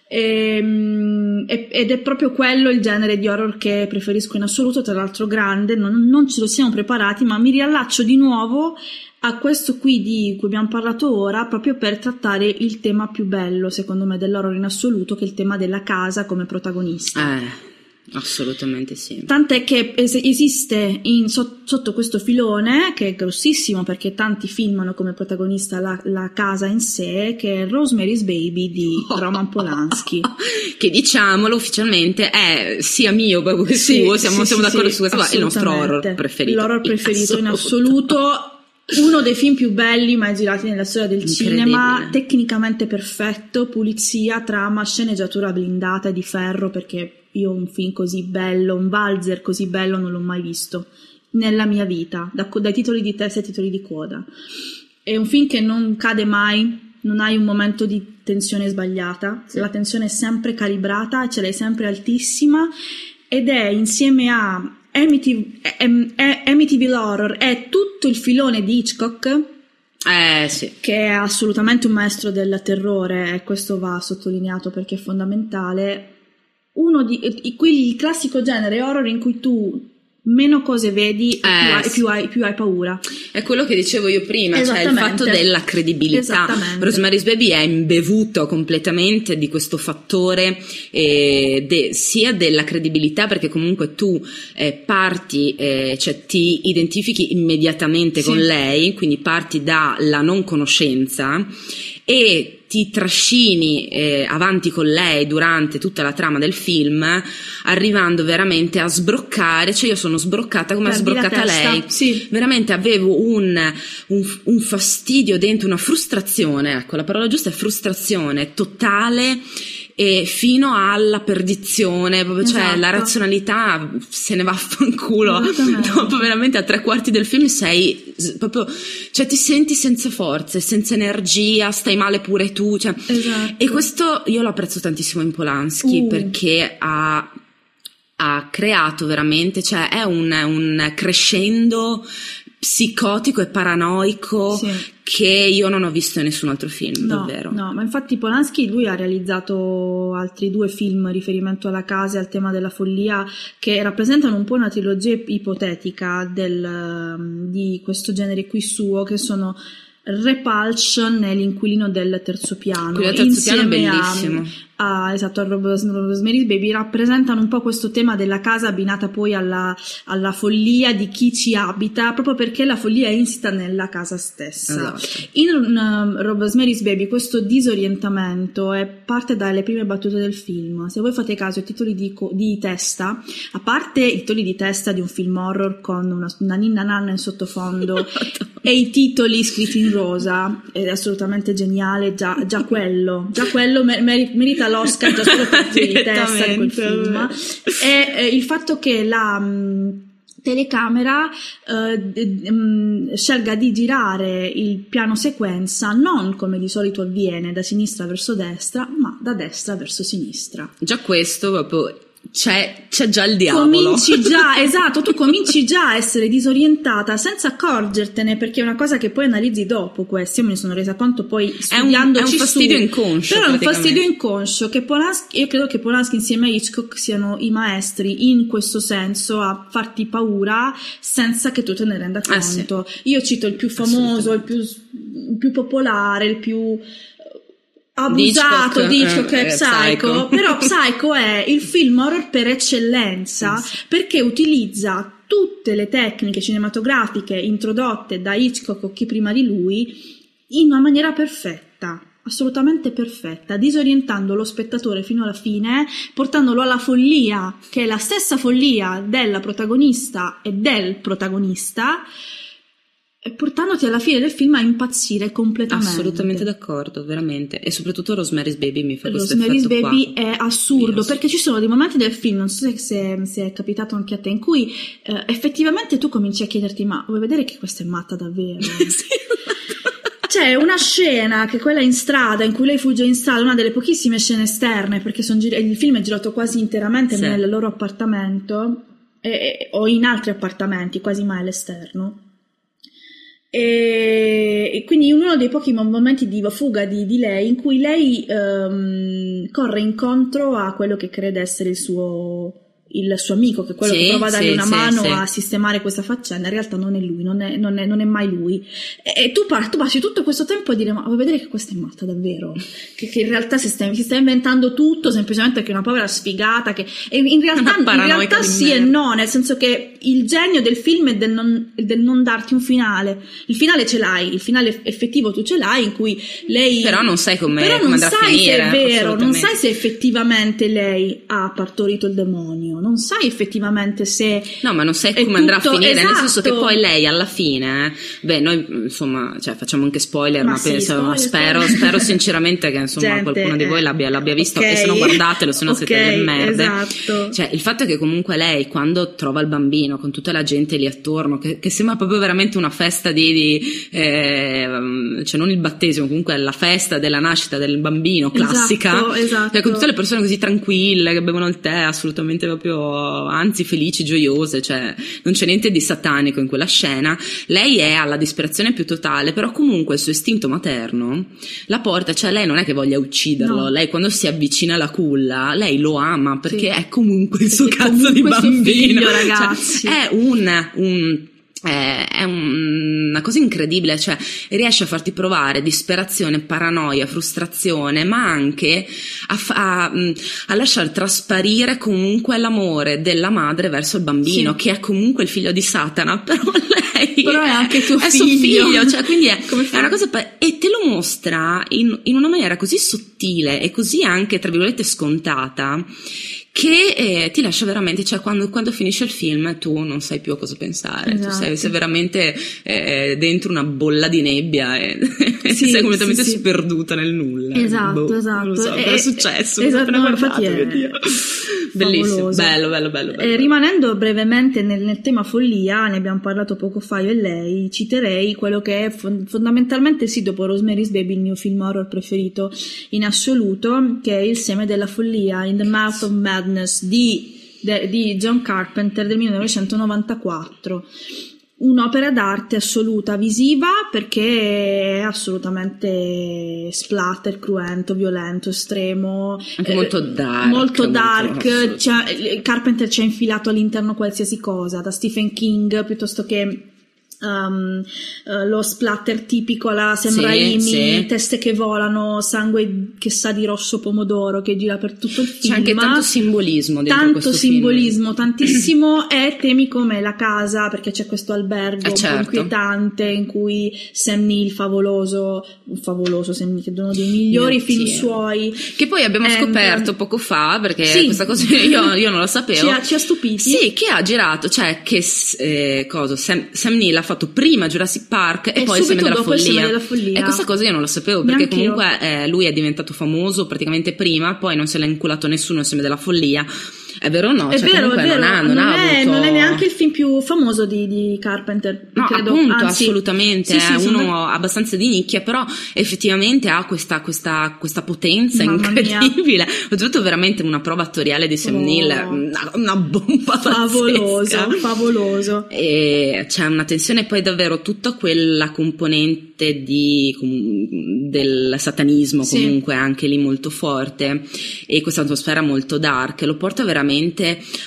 Ehm, e- ed è proprio quello il genere di horror che preferisco in assoluto, tra l'altro grande, non, non ce lo siamo preparati, ma mi riallaccio di nuovo a questo qui di cui abbiamo parlato ora, proprio per trattare il tema più bello, secondo me, dell'horror in assoluto, che è il tema della casa come protagonista. Eh, assolutamente sì. Tant'è che es- esiste in- so- sotto questo filone, che è grossissimo perché tanti filmano come protagonista la, la casa in sé, che è Rosemary's Baby di Roman Polanski. che diciamolo ufficialmente è sia mio che Sì, suo, siamo, sì, siamo sì, d'accordo su questo, è il nostro horror preferito. L'horror preferito in assoluto uno dei film più belli mai girati nella storia del cinema, tecnicamente perfetto, pulizia, trama, sceneggiatura blindata di ferro perché io un film così bello, un valzer così bello non l'ho mai visto nella mia vita, da- dai titoli di testa ai titoli di coda. È un film che non cade mai, non hai un momento di tensione sbagliata, Sì. la tensione è sempre calibrata, ce l'hai sempre altissima ed è insieme a Amityville, Amityville Horror è tutto il filone di Hitchcock Eh sì. che è assolutamente un maestro del terrore e questo va sottolineato perché è fondamentale. Uno di i- quelli- il classico genere horror in cui tu meno cose vedi e più, Eh, hai, sì. più hai- più hai paura. È quello che dicevo io prima, cioè il fatto della credibilità. Rosemary's Baby è imbevuto completamente di questo fattore eh, de- sia della credibilità perché comunque tu eh, parti, eh, cioè ti identifichi immediatamente Sì. con lei, quindi parti dalla non conoscenza e ti trascini eh, avanti con lei durante tutta la trama del film, arrivando veramente a sbroccare, cioè io sono sbroccata come ha sbroccata lei Sì. veramente avevo un, un- un fastidio dentro, una frustrazione, ecco la parola giusta è frustrazione totale e fino alla perdizione, proprio, cioè Esatto. la razionalità se ne va a fanculo. Dopo veramente a tre quarti del film sei proprio, cioè ti senti senza forze, senza energia, stai male pure tu, cioè. Esatto. E questo io lo apprezzo tantissimo in Polanski Uh. perché ha, ha creato veramente, cioè è un, un crescendo psicotico e paranoico Sì. che io non ho visto in nessun altro film, No, davvero. no, ma infatti Polanski lui ha realizzato altri due film riferimento alla casa e al tema della follia che rappresentano un po' una trilogia ipotetica del, um, di questo genere qui suo che sono Repulsion e l'inquilino del terzo piano. Quello del terzo piano è Insieme a- bellissimo. A, esatto, a Ros- Rosemary's Baby rappresentano un po' questo tema della casa abbinata poi alla, alla follia di chi ci abita, proprio perché la follia è insita nella casa stessa. Esatto. In um, Rosemary's Baby questo disorientamento è parte dalle prime battute del film. Se voi fate caso ai titoli di, di testa, a parte i titoli di testa di un film horror con una, una ninna nanna in sottofondo e i titoli scritti in rosa, è assolutamente geniale, già, già quello, già quello mer- meri- merita l'Oscar già solo per di testa di quel film. E eh, il fatto che la... mh, telecamera eh, d- mh, scelga di girare il piano sequenza non come di solito avviene da sinistra verso destra, ma da destra verso sinistra. Già questo proprio c'è, c'è già il diavolo. Cominci già, esatto, tu cominci già a essere disorientata senza accorgertene perché è una cosa che poi analizzi dopo questo. Io me ne sono resa conto poi È un, è studiandoci un fastidio su. inconscio. Però è un fastidio inconscio che Polanski, io credo che Polanski insieme a Hitchcock siano i maestri in questo senso a farti paura senza che tu te ne renda Ah, sì. conto. Io cito il più famoso, il più, il più popolare, il più abusato di Hitchcock eh, è eh, Psycho, Psycho. però Psycho è il film horror per eccellenza Sì, perché utilizza tutte le tecniche cinematografiche introdotte da Hitchcock o chi prima di lui in una maniera perfetta, assolutamente perfetta, disorientando lo spettatore fino alla fine, portandolo alla follia, che è la stessa follia della protagonista e del protagonista, portandoti alla fine del film a impazzire completamente. Assolutamente d'accordo, veramente. E soprattutto Rosemary's Baby mi fa questo Rosemary's Baby qua. è assurdo Sì, perché ci sono dei momenti del film, non so se, se, è capitato anche a te, in cui eh, effettivamente tu cominci a chiederti: ma vuoi vedere che questa è matta davvero? Sì. C'è una scena che è quella in strada, in cui lei fugge in strada, una delle pochissime scene esterne, perché gir- il film è girato quasi interamente Sì. nel loro appartamento e- o in altri appartamenti, quasi mai all'esterno. E, e quindi uno dei pochi mo- momenti di fuga di, di lei in cui lei ehm, corre incontro a quello che crede essere il suo, il suo amico, che è quello Sì, che prova a dargli sì, una sì, mano a sistemare questa faccenda, in realtà non è lui, non è, non è- non è mai lui. E, e tu, par- tu passi tutto questo tempo a dire: Ma vuoi vedere che questa è matta davvero? Che, che in realtà si sta, si sta inventando tutto semplicemente perché è una povera sfigata. Che, in realtà, in realtà sì e no, nel senso che il genio del film è del non, del non darti un finale. Il finale ce l'hai, il finale effettivo tu ce l'hai, in cui lei. Però non sai come, Però non sai se è vero, non sai se effettivamente lei ha partorito il demonio, non sai effettivamente se... No, ma non sai come è andrà a tutto- finire, nel senso che esatto. poi lei alla fine, eh, beh, noi insomma, cioè, facciamo anche spoiler, Ma ma, sì, penso, ma spoiler, spero, spero sinceramente che insomma Gente, qualcuno di voi eh, l'abbia, l'abbia visto ok. e se no guardatelo, se no siete Ok, delle merde. esatto. Cioè, il fatto è che comunque lei quando trova il bambino con tutta la gente lì attorno, che, che sembra proprio veramente una festa di, di eh, cioè non il battesimo, comunque la festa della nascita del bambino classica, Esatto, esatto. cioè, con tutte le persone così tranquille che bevono il tè, assolutamente proprio, anzi felici, gioiose, cioè non c'è niente di satanico in quella scena. Lei è alla disperazione più totale, però comunque il suo istinto materno la porta, cioè lei non è che voglia ucciderlo, No. lei quando si avvicina alla culla, lei lo ama perché Sì. è comunque il suo Perché cazzo di bambino. figlio, Cioè, è un, un è un- una cosa incredibile, cioè riesce a farti provare disperazione, paranoia, frustrazione, ma anche a, fa- a, lasciar trasparire comunque l'amore della madre verso il bambino, Sì. che è comunque il figlio di Satana, però lei Però è anche tuo è suo figlio. figlio, cioè quindi è, è una cosa pa- e te lo mostra in, in una maniera così sottile e così anche tra virgolette scontata che eh, ti lascia veramente, cioè quando, quando finisce il film tu non sai più a cosa pensare, tu Esatto. sei, sei veramente eh, dentro una bolla di nebbia e Sì, sei completamente sì, sì. sperduta nel nulla. Esatto, Boh, esatto. Non so, E- cosa è successo? esatto, L'ho appena no, guardato, è. Bellissimo, bello, bello, bello. bello. Eh, rimanendo brevemente nel, nel tema follia, ne abbiamo parlato poco fa io e lei, citerei quello che è fon- fondamentalmente sì, dopo Rosemary's Baby, il mio film horror preferito in assoluto, che è Il seme della follia, In the Mouth of Madness di, de- di John Carpenter del 1994. Un'opera d'arte assoluta visiva perché è assolutamente splatter, cruento, violento, estremo. Anche eh, molto dark. molto dark, molto- Carpenter ci ha infilato all'interno qualsiasi cosa, da Stephen King piuttosto che um, eh, lo splatter tipico alla Sam Sì, sì. teste che volano, sangue che sa di rosso pomodoro che gira per tutto il film. C'è anche tanto simbolismo Tanto questo film. simbolismo, tantissimo e temi come la casa, perché c'è questo albergo Eh, certo. inquietante in cui Sam Neill, favoloso, un favoloso Sam Neill, che è uno dei migliori Mio film Dio. suoi, Che poi abbiamo Entra. scoperto poco fa, perché Sì. questa cosa io, io non la sapevo. ci ha, ci ha stupiti. Sì, che ha girato, cioè che eh, cosa, Sam, Sam Neill ha fatto prima Jurassic Park e, E poi il seme della follia. Della Follia. E questa cosa io non la sapevo perché Neanch'io. comunque eh, lui è diventato famoso praticamente prima, poi non se l'ha inculato nessuno il seme della follia. È vero o no? È Cioè, vero, è vero, non ha, non ha è, avuto... non è neanche il film più famoso di, di Carpenter, No, credo. appunto, Anzi, assolutamente, sì, sì, è sono- uno abbastanza di nicchia, però effettivamente ha questa, questa, questa potenza Mamma mia. incredibile. Ho tutto veramente una prova attoriale di Sam Oh. Neill, una, una bomba favoloso, pazzesca. favoloso. E c'è una tensione poi davvero tutta quella componente di, com- del satanismo comunque anche lì molto forte e questa atmosfera molto dark lo porta veramente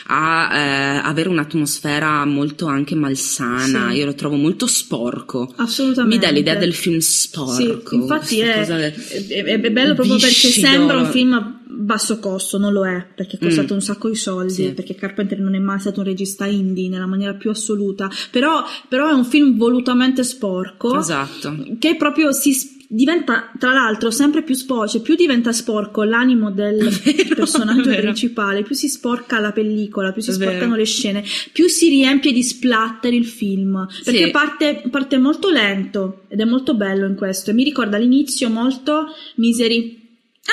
a eh, avere un'atmosfera molto anche malsana Sì. io lo trovo molto sporco Assolutamente. mi dà l'idea del film Sì, sporco infatti questa è, è- è- bello proprio perché viscido. sembra un film a basso costo, non lo è, perché è costato Mm. un sacco di soldi, Sì. perché Carpenter non è mai stato un regista indie nella maniera più assoluta, però, però è un film volutamente sporco, esatto che proprio si s- diventa tra l'altro sempre più sporco, cioè più diventa sporco l'animo del vero, personaggio vero. principale, più si sporca la pellicola, più si vero. sporcano le scene, più si riempie di splatter il film, perché Sì. parte, parte molto lento ed è molto bello in questo e mi ricorda all'inizio molto Misery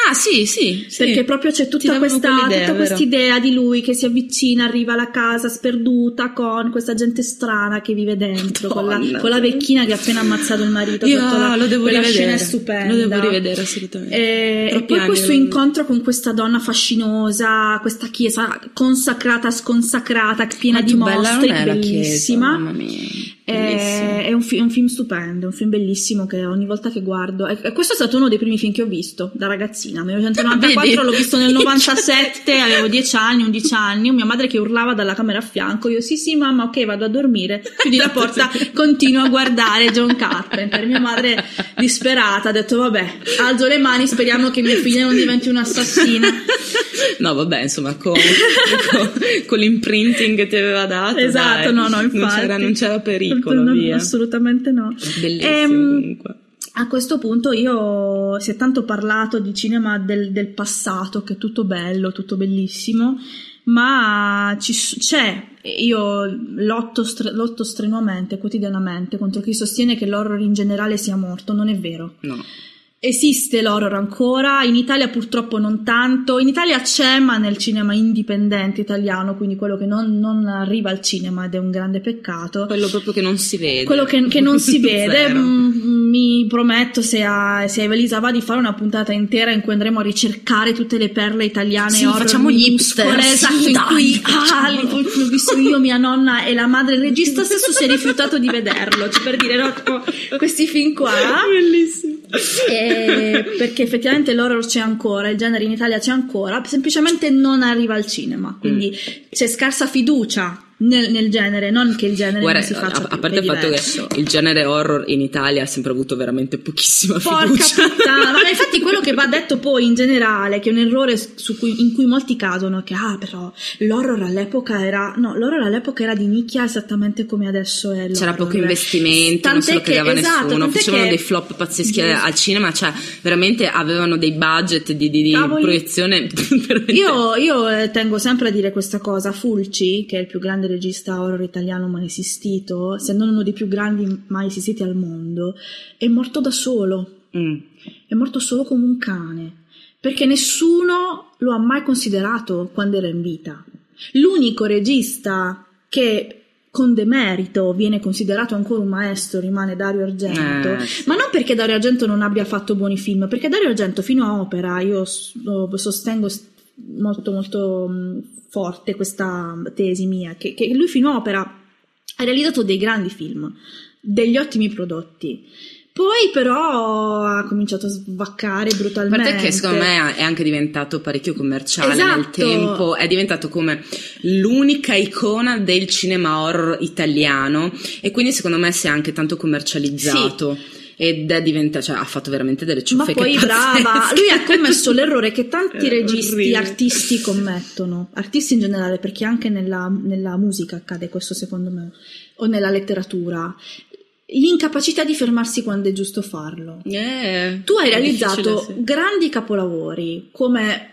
ah sì sì, sì. perché proprio c'è tutta questa quest'idea di lui che si avvicina, arriva alla casa sperduta con questa gente strana che vive dentro, con la, con la vecchina che ha appena ammazzato il marito. Io la- lo devo rivedere scena è stupenda. lo devo rivedere assolutamente E, e Troppi poi questo incontro con questa donna fascinosa, questa chiesa consacrata, sconsacrata, piena Quanto di mostri, la chiesa, bellissima. mamma mia, È, è un, fi- è un film stupendo, un film bellissimo che ogni volta che guardo. E e questo è stato uno dei primi film che ho visto da ragazzina. Nel 1994 Vedi? l'ho visto nel 97, avevo 10 anni, 11 anni. Mia madre che urlava dalla camera a fianco. Io, sì, sì, mamma, ok, vado a dormire. Chiudi la porta, continuo a guardare John Carpenter. Mia madre disperata ha detto: Vabbè, alzo le mani, speriamo che mia figlia non diventi un'assassina. No, vabbè, insomma, con, con- con l'imprinting che ti aveva dato. Esatto, dai, no, no, infatti. Non c'era, non c'era pericolo, No, via. Assolutamente no. Bellissimo Ehm. A questo punto io si è tanto parlato di cinema del, del passato, che è tutto bello, tutto bellissimo. ma ci, c'è, io lotto, stre, lotto strenuamente, quotidianamente, contro chi sostiene che l'horror in generale sia morto, non è vero. No. Esiste l'horror ancora, in Italia purtroppo non tanto, in Italia c'è ma nel cinema indipendente italiano, quindi quello che non, non arriva al cinema ed è un grande peccato. Quello proprio che non si vede. Quello che, che non si vede, mm, mi prometto se a, se a Evelisa va di fare una puntata intera in cui andremo a ricercare tutte le perle italiane Sì, horror facciamo gli hipster, esatto, sì, in dai, cui ah, l'ho visto io, mia nonna e la madre, il regista stesso si è rifiutato di vederlo, cioè per dire no, tipo, questi film qua. Bellissimo. Eh, perché effettivamente l'horror c'è ancora, il genere in Italia c'è ancora, semplicemente non arriva al cinema, quindi Mm. c'è scarsa fiducia nel, nel genere, non che il genere Guarda, non si faccia a, a parte il fatto diverso. che il genere horror in Italia ha sempre avuto veramente pochissima Porca fiducia. puttana, ma infatti quello che va detto poi in generale, che è un errore su cui- in cui molti cadono, è che ah però l'horror all'epoca era, no, l'horror all'epoca era di nicchia esattamente come adesso è l'horror. C'era poco investimento, non se Tant'è lo che- esatto, nessuno, tant'è facevano che- dei flop pazzeschi Giusto. al cinema, cioè veramente avevano dei budget di, di- di proiezione Io, io, eh, tengo sempre a dire questa cosa. Fulci, che è il più grande regista horror italiano mai esistito, se non uno dei più grandi mai esistiti al mondo, è morto da solo. Mm. È morto solo come un cane. Perché nessuno lo ha mai considerato quando era in vita. L'unico regista che con demerito viene considerato ancora un maestro rimane Dario Argento. Eh, sì. Ma non perché Dario Argento non abbia fatto buoni film, perché Dario Argento fino a opera, io sostengo molto molto mh, forte questa tesi mia, che, che lui fino a opera ha realizzato dei grandi film, degli ottimi prodotti. Poi però ha cominciato a svaccare A brutalmente. parte che secondo me è anche diventato parecchio commerciale nel Esatto. tempo, è diventato come l'unica icona del cinema horror italiano e quindi secondo me si è anche tanto commercializzato. Ed è diventato, cioè ha fatto veramente delle Ma ciuffette poi brava, lui ha commesso l'errore che tanti È registi, orribile. artisti commettono, artisti in generale, perché anche nella, nella musica accade questo secondo me, o nella letteratura, l'incapacità di fermarsi quando è giusto farlo. Eh, Tu hai realizzato grandi capolavori come,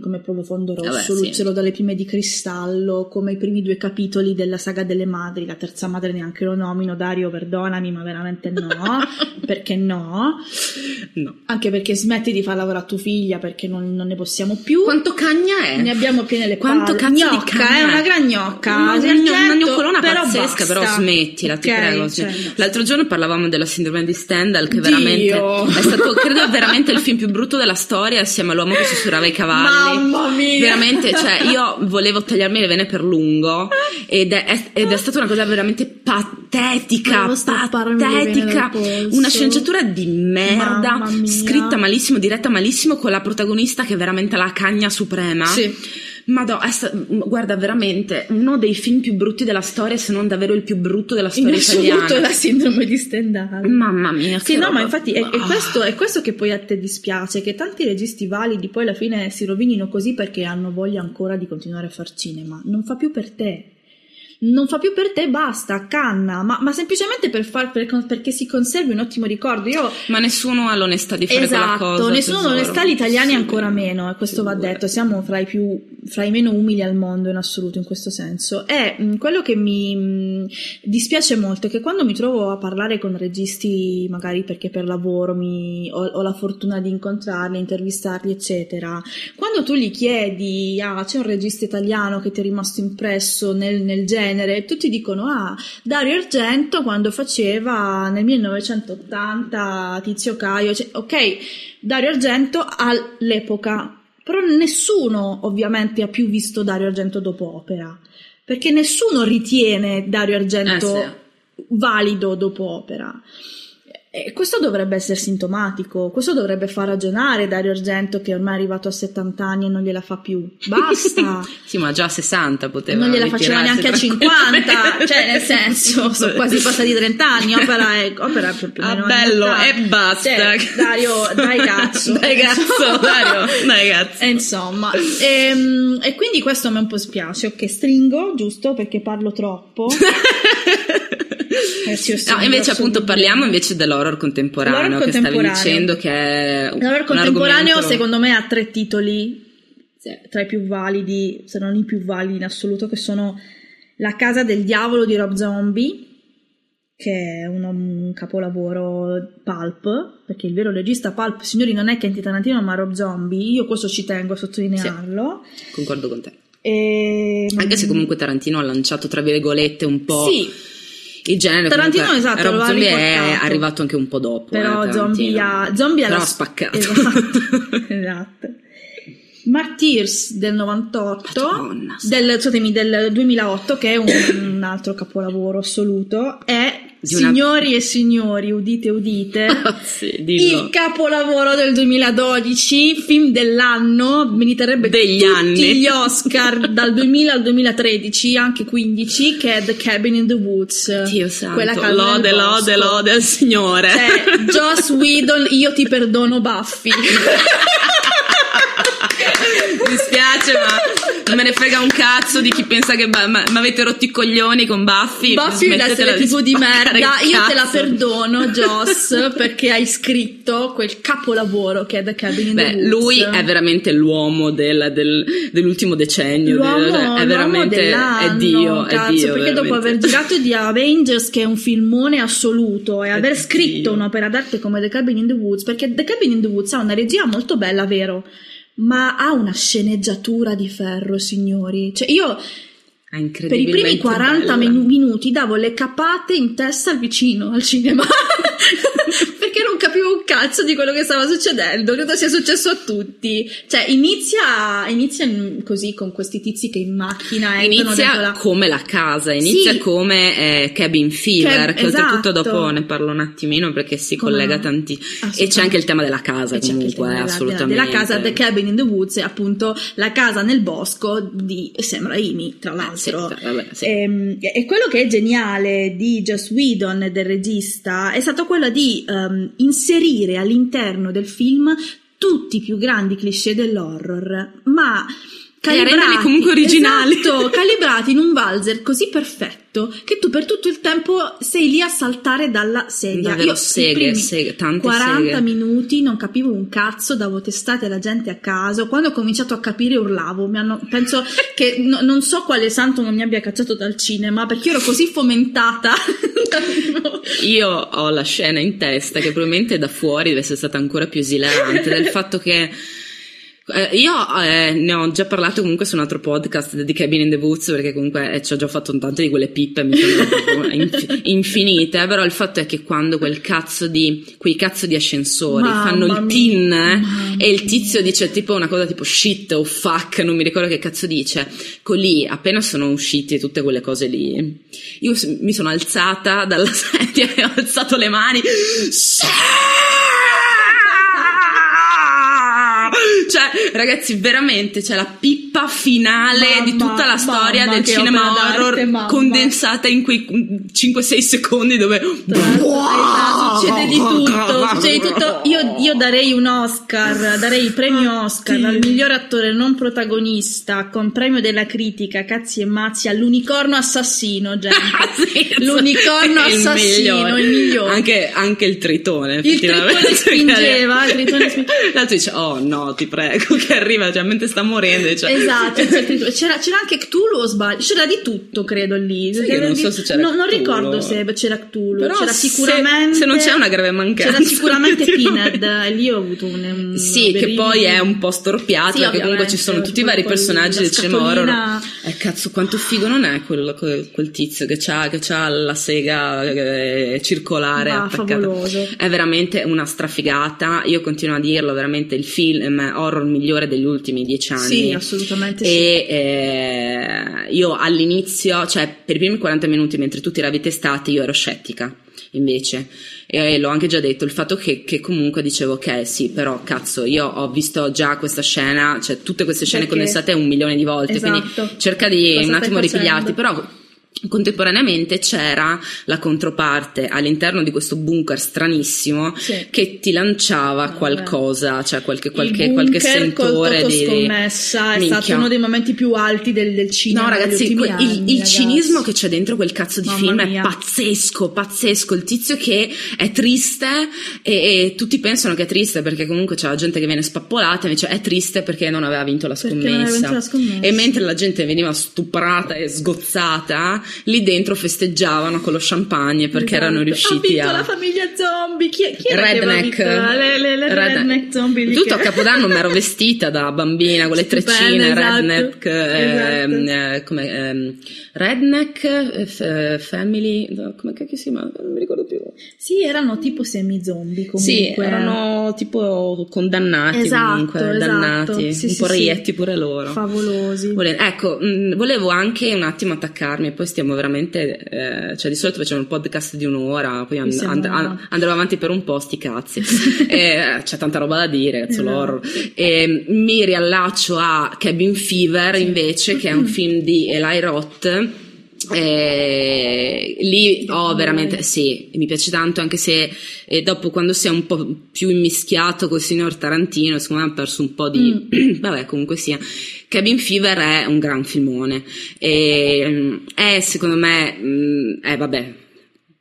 come Profondo Rosso, Vabbè, sì. Luzzero dalle piume di cristallo, come i primi due capitoli della saga delle madri, la terza madre neanche lo nomino, Dario perdonami ma veramente no, perché no? No. Anche perché smetti di far lavorare tua figlia perché non, non ne possiamo più. Quanto cagna è? Ne abbiamo piene le Quanto palle. gnocca, cagna è una gran gnocca. Una, Sì, una, una certo, gnoccolona però pazzesca, basta. però smettila, ti Ok, prego. cioè, sì. L'altro giorno parlavamo della sindrome di Stendhal, che Dio. veramente è stato, credo, veramente il film più brutto della storia, assieme all'uomo che sussurrava i cavalli. Mamma mia. Veramente, cioè, io volevo tagliarmi le vene per lungo ed è, ed è stata una cosa veramente patetica, patetica. Una sceneggiatura di merda, scritta malissimo, diretta malissimo, con la protagonista che è veramente la cagna suprema. Sì. Madò, guarda, veramente uno dei film più brutti della storia, se non davvero il più brutto della In storia assoluto italiana. la sindrome di Stendhal. Mamma mia, Sì, no, roba- ma infatti è, è Ah. questo, è questo che poi a te dispiace, che tanti registi validi poi alla fine si rovinino così perché hanno voglia ancora di continuare a far cinema. Non fa più per te. Non fa più per te, basta, canna, ma, ma semplicemente per far, per- perché si conservi un ottimo ricordo. Io Ma nessuno ha l'onestà di fare quella cosa. Esatto, nessuno tesoro. onestà, gli italiani Sì. ancora meno, e questo va Figurati. detto, siamo fra i più, fra i meno umili al mondo in assoluto in questo senso. E mh, quello che mi mh, dispiace molto è che quando mi trovo a parlare con registi, magari perché per lavoro mi, ho, ho la fortuna di incontrarli, intervistarli, eccetera, quando tu gli chiedi, ah, c'è un regista italiano che ti è rimasto impresso nel, nel genere, tutti dicono, ah, Dario Argento quando faceva nel 1980 Tizio Caio, cioè, ok, Dario Argento all'epoca, però nessuno ovviamente ha più visto Dario Argento dopo opera, perché nessuno ritiene Dario Argento Eh, valido dopo opera. E questo dovrebbe essere sintomatico, questo dovrebbe far ragionare Dario Argento che ormai è arrivato a 70 anni e non gliela fa più. Basta! Sì, ma già a 60 poteva. non gliela faceva neanche a 50, tranquillamente. cioè nel senso, sono quasi passati 30 anni, opera è, opera è più o Ah, bello, anni 80. e basta. Cioè, Dario, dai cazzo. Dai cazzo, Dario, dai cazzo. E insomma, ehm, e, quindi questo a me un po' spiace. Ok, stringo, giusto, perché parlo troppo. Eh, sì, No, invece appunto parliamo invece dell'horror contemporaneo L'horror che stavi contemporaneo. dicendo che è L'horror contemporaneo argomento- secondo me ha tre titoli tra i più validi, se non i più validi in assoluto, che sono La casa del diavolo di Rob Zombie, che è un, un capolavoro pulp, perché il vero regista pulp, signori, non è Quentin Tarantino, ma Rob Zombie. Io questo ci tengo a sottolinearlo. Concordo con te. E... Anche se comunque Tarantino ha lanciato, tra virgolette, un po'... Sì, Il genere Tarantino, comunque, esatto, Rob Zombie è riportato. arrivato anche un po' dopo. però eh, Zombie ha, Zombie ha la- spaccato. Esatto. esatto. Martyrs del 98, Madonna. del, scusatemi, del 2008, che è un, un altro capolavoro assoluto, è, una- signori e signori, udite udite, sì, dillo. il capolavoro del 2012, film dell'anno, meriterebbe Degli tutti anni. gli Oscar dal 2000 al 2013, anche 15, che è The Cabin in the Woods. Dio santo, lode, lode, lode al Signore. Cioè, Joss Whedon, io ti perdono Buffy. Mi spiace, ma non me ne frega un cazzo di chi pensa che mi avete rotto i coglioni con Buffy. Buffy deve essere tipo di merda. Io te la perdono, Joss, perché hai scritto quel capolavoro che è The Cabin in the Beh, Woods. lui è veramente l'uomo del- del- dell'ultimo decennio. L'uomo, cioè, è veramente è Dio, cazzo, è Dio. perché dopo veramente. aver girato di Avengers che è un filmone assoluto e aver scritto un'opera d'arte come The Cabin in the Woods perché The Cabin in the Woods ha una regia molto bella, vero? Ma ha una sceneggiatura di ferro, signori. Cioè io per i primi 40 bella. minu- minuti davo le capate in testa al vicino al cinema capivo un cazzo di quello che stava succedendo credo sia successo a tutti cioè inizia, inizia in- così con questi tizi che in macchina dentro Inizia la... come la casa, inizia Sì. come eh, Cabin Fever, Cab- che oltretutto esatto. dopo ne parlo un attimino perché si Come collega tanti. E c'è anche il tema della casa E comunque, della- assolutamente. della casa The Cabin in the Woods è appunto la casa nel bosco di Sam Raimi tra l'altro Sì, vabbè, sì. Ehm, E, quello che è geniale di Joss Whedon e del regista è stato quello di ehm, inserire all'interno del film tutti i più grandi cliché dell'horror, ma calibrati, comunque originali. esatto, calibrati in un valzer così perfetto che tu per tutto il tempo sei lì a saltare dalla sedia. Davvero, Io seghe, seghe, tante 40 seghe. minuti non capivo un cazzo, davo testate alla gente a caso. Quando ho cominciato a capire urlavo. Hanno- penso che no- non so quale santo non mi abbia cacciato dal cinema perché ero così fomentata. Io ho la scena in testa che probabilmente da fuori deve essere stata ancora più esilarante del fatto che eh, io eh, ne ho già parlato comunque su un altro podcast di Cabin in the Woods perché comunque eh, ci ho già fatto tante di quelle pippe mi inf- infinite però il fatto è che quando quel cazzo di quei cazzo di ascensori Mamma fanno il mia, tin mamma e il tizio dice tipo una cosa tipo shit o fuck non mi ricordo che cazzo dice con lì appena sono usciti tutte quelle cose lì io mi sono alzata dalla sedia e ho alzato le mani. Sì! Cioè, ragazzi, veramente c'è la pippa finale Mamma, di tutta la storia mamma, del cinema d'arte, horror mamma. condensata in quei 5-6 secondi dove Esatto, succede di tutto, succede di tutto. Io, io darei un Oscar, darei il premio Oscar al miglior attore non protagonista con premio della critica, cazzi e mazzi, all'unicorno assassino, gente. Sì, L'unicorno il assassino, migliore. il migliore. Anche, anche il tritone. Il tritone spingeva, il tritone spingeva. L'altro dice, oh no, ti prego, che arriva, cioè, mentre sta morendo. Dice, Esatto, cioè, c'era, c'era anche Cthulhu o sbaglio? C'era di tutto, credo lì. Che non so se c'era No, non ricordo se c'era Cthulhu. Però c'era se- sicuramente. se non c'è una grave mancanza, C'era sicuramente. Pinhead. Lì ho avuto un. un Sì, che berino. poi è un po' storpiato, Sì, perché comunque ci sono tutti i vari personaggi del cinema horror. Eh, cazzo, quanto figo non è quel, quel, quel tizio che c'ha, che c'ha la sega eh, circolare Va, attaccata. favoloso. È veramente una strafigata. Io continuo a dirlo, veramente il film horror migliore degli ultimi dieci anni. Sì, assolutamente sì. E eh, io all'inizio, cioè per i primi 40 minuti mentre tutti eravi testati, io ero scettica invece. E l'ho anche già detto, il fatto che, che comunque dicevo, ok, sì, però cazzo, io ho visto già questa scena, cioè tutte queste scene Perché? condensate un milione di volte, Esatto. quindi cerca di Cosa un attimo ripigliarti, però Contemporaneamente c'era la controparte all'interno di questo bunker stranissimo Sì. che ti lanciava Vabbè. qualcosa, cioè qualche, qualche, il qualche sentore col di... Scommessa è Minchia. stato uno dei momenti più alti del, del cinema No, ragazzi, que- il, anni, il ragazzi. cinismo che c'è dentro quel cazzo di Mamma film mia. è pazzesco, pazzesco. Il tizio che è triste e, e tutti pensano che è triste perché comunque c'è la gente che viene spappolata, invece è triste perché non aveva vinto la scommessa. vinto la scommessa. E mentre la gente veniva stuprata e sgozzata, lì dentro festeggiavano con lo champagne perché Esatto. erano riusciti a... la famiglia zombie chi, chi era Redneck, le, le, le Redneck. redneck zombie Tutto a che- Capodanno mi ero vestita da bambina con le treccine, esatto, redneck, ehm, esatto. eh, come, ehm, redneck, eh, f- eh, family, no, come cacchio si chiama? Non mi ricordo più. sì erano tipo semi zombie comunque Sì, erano tipo condannati Esatto, comunque, esatto. dannati, Sì, un sì, po' sì. reietti pure loro. favolosi Vole- ecco, mh, volevo anche un attimo attaccarmi, poi stiamo veramente, eh, cioè di solito facciamo un podcast di un'ora, poi and- and- an- andremo avanti per un po', sti cazzi. Eh, c'è tanta roba da dire, cazzo Esatto. l'horror. E mi riallaccio a Cabin Fever invece, che è un film di Eli Roth. Eh, lì ho veramente sì, mi piace tanto anche se eh, dopo quando si è un po' più immischiato col signor Tarantino secondo me ha perso un po' di Mm. vabbè comunque sia Cabin Fever è un gran filmone e mm, è secondo me mm, eh, vabbè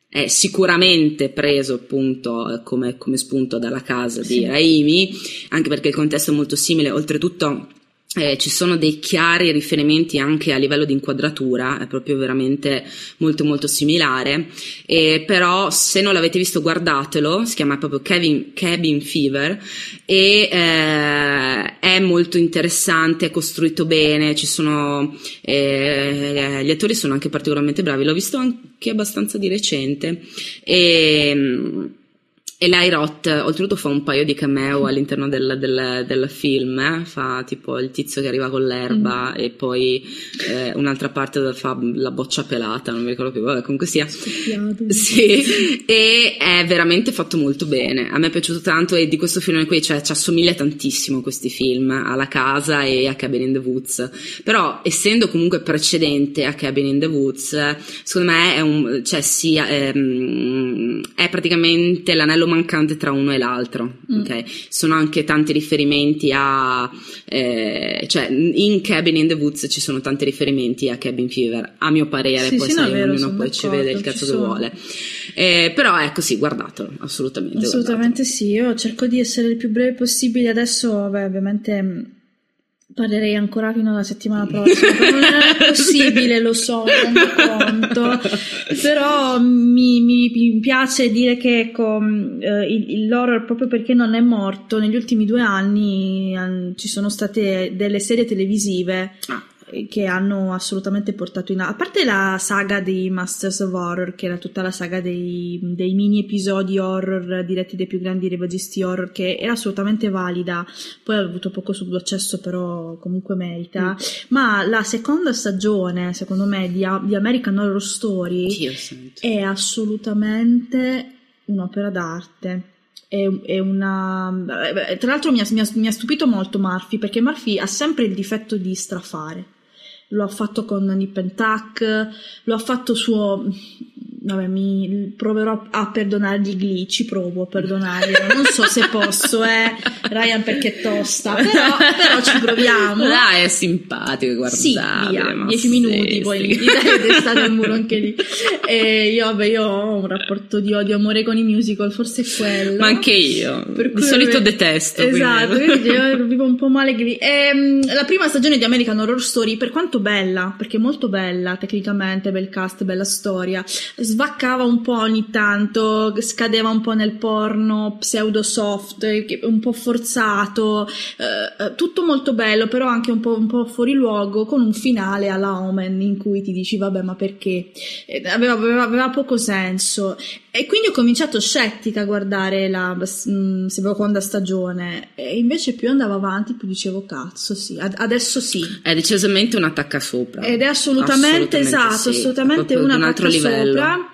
è sicuramente preso appunto come, come spunto dalla casa di Sì. Raimi anche perché il contesto è molto simile oltretutto eh, ci sono dei chiari riferimenti anche a livello di inquadratura, è proprio veramente molto molto similare, eh, però se non l'avete visto guardatelo, si chiama proprio Cabin, Cabin Fever e eh, è molto interessante, è costruito bene, sono, eh, gli attori sono anche particolarmente bravi, l'ho visto anche abbastanza di recente. E... e Eli Roth, oltretutto, fa un paio di cameo all'interno del, del- del film, eh. fa tipo il tizio che arriva con l'erba e poi eh, un'altra parte fa la boccia pelata, non mi ricordo più, vabbè, comunque sia. Sì, e è veramente fatto molto bene. A me è piaciuto tanto e di questo film qui, cioè, ci assomiglia tantissimo questi film, alla casa e a Cabin in the Woods. Però, essendo comunque precedente a Cabin in the Woods, secondo me è un, cioè, sì, ehm, è praticamente l'anello mancante tra uno e l'altro. Mm. ok? Sono anche tanti riferimenti a, eh, cioè, in Cabin in the Woods ci sono tanti riferimenti a Cabin Fever, a mio parere, Sì, poi sì, no, vero, ognuno poi ci vede il cazzo che vuole. Eh, però ecco sì, guardatelo, assolutamente. Assolutamente sì, io cerco di essere il più breve possibile. Adesso, vabbè, ovviamente mh, parlerei ancora fino alla settimana prossima. non è possibile, lo so, rendo conto. Però mi, mi- mi piace dire che ecco, mh, eh, l'horror, proprio perché non è morto, negli ultimi due anni eh, ci sono state delle serie televisive Ah, che hanno assolutamente portato in a parte la saga di Masters of Horror che era tutta la saga dei, dei mini episodi horror diretti dai più grandi registi horror che era assolutamente valida poi ha avuto poco successo però comunque merita ma la seconda stagione secondo me di, di American Horror Story Dio è assolutamente un'opera d'arte. È, è una... eh, Tra l'altro mi ha, mi ha- mi ha stupito molto Murphy perché Murphy ha sempre il difetto di strafare. Lo ha fatto con Nip and lo ha fatto suo... Vabbè, mi proverò a perdonargli Glee, ci provo a perdonarglielo. Non so se posso, eh, Ryan perché è tosta, però, però ci proviamo. Dai, è simpatico, Sì, guardabile. via, ma 10 sì, minuti, poi sì. gli dai al muro anche lì. E io, vabbè, io ho un rapporto di odio amore con i musical, forse è quello. Ma anche io. Per Di solito vabbè, detesto. Esatto, quindi- io vivo un po' male Glee. Ehm, la prima stagione di American Horror Story, per quanto bella, perché è molto bella tecnicamente, bel cast, bella storia, svaccava un po' ogni tanto, scadeva un po' nel porno pseudo soft, eh, un po' forzato, eh, eh, tutto molto bello, però anche un po', un po' fuori luogo, con un finale alla Omen in cui ti dici vabbè ma perché? Eh, aveva, aveva- aveva poco senso. E quindi ho cominciato scettica a guardare la mm, seconda stagione e invece più andavo avanti più dicevo cazzo sì, ad- adesso sì. È decisamente un attacca sopra. Ed è assolutamente, esatto, sì, assolutamente una un altro attacca livello. sopra.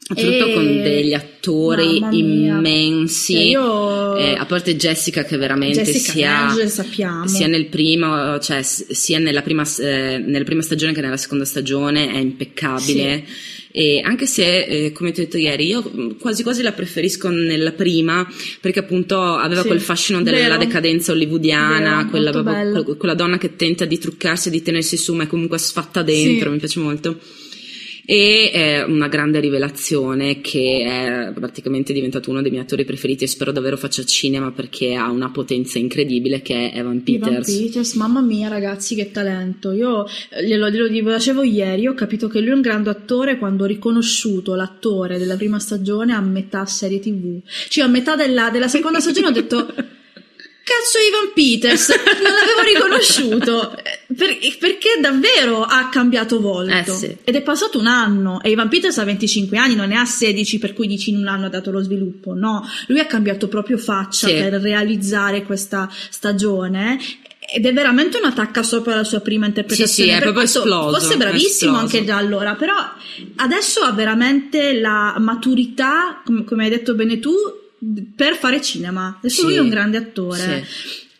Soprattutto E- con degli attori immensi, Cioè, io- eh, a parte Jessica che veramente Jessica sia, sappiamo. sia nel primo, cioè sia nella prima, eh, nella prima stagione che nella seconda stagione è impeccabile. E anche se, eh, come ti ho detto ieri, io mh, quasi quasi la preferisco nella prima perché appunto aveva Sì, quel fascino della vero. decadenza hollywoodiana, Vero, quella, que- quella donna che tenta di truccarsi e di tenersi su ma è comunque sfatta dentro, Sì. mi piace molto. E è una grande rivelazione che è praticamente diventato uno dei miei attori preferiti e spero davvero faccia cinema perché ha una potenza incredibile che è Evan Peters. Evan Peters, mamma mia ragazzi che talento, io eh, glielo, glielo dicevo ieri, ho capito che lui è un grande attore quando ho riconosciuto l'attore della prima stagione a metà serie tv, cioè a metà della, della seconda stagione ho detto cazzo Evan Peters, non l'avevo riconosciuto, Eh, per- perché davvero ha cambiato volto Eh sì. ed è passato un anno e Evan Peters ha 25 anni, non ne ha 16 per cui dici in un anno ha dato lo sviluppo, no, lui ha cambiato proprio faccia Sì. per realizzare questa stagione ed è veramente un attacco sopra la sua prima interpretazione. Sì, sì, è proprio esploso, Fosse è bravissimo esploso. anche già allora, però adesso ha veramente la maturità, com- come hai detto bene tu, per fare cinema. Adesso Sì. lui è un grande attore.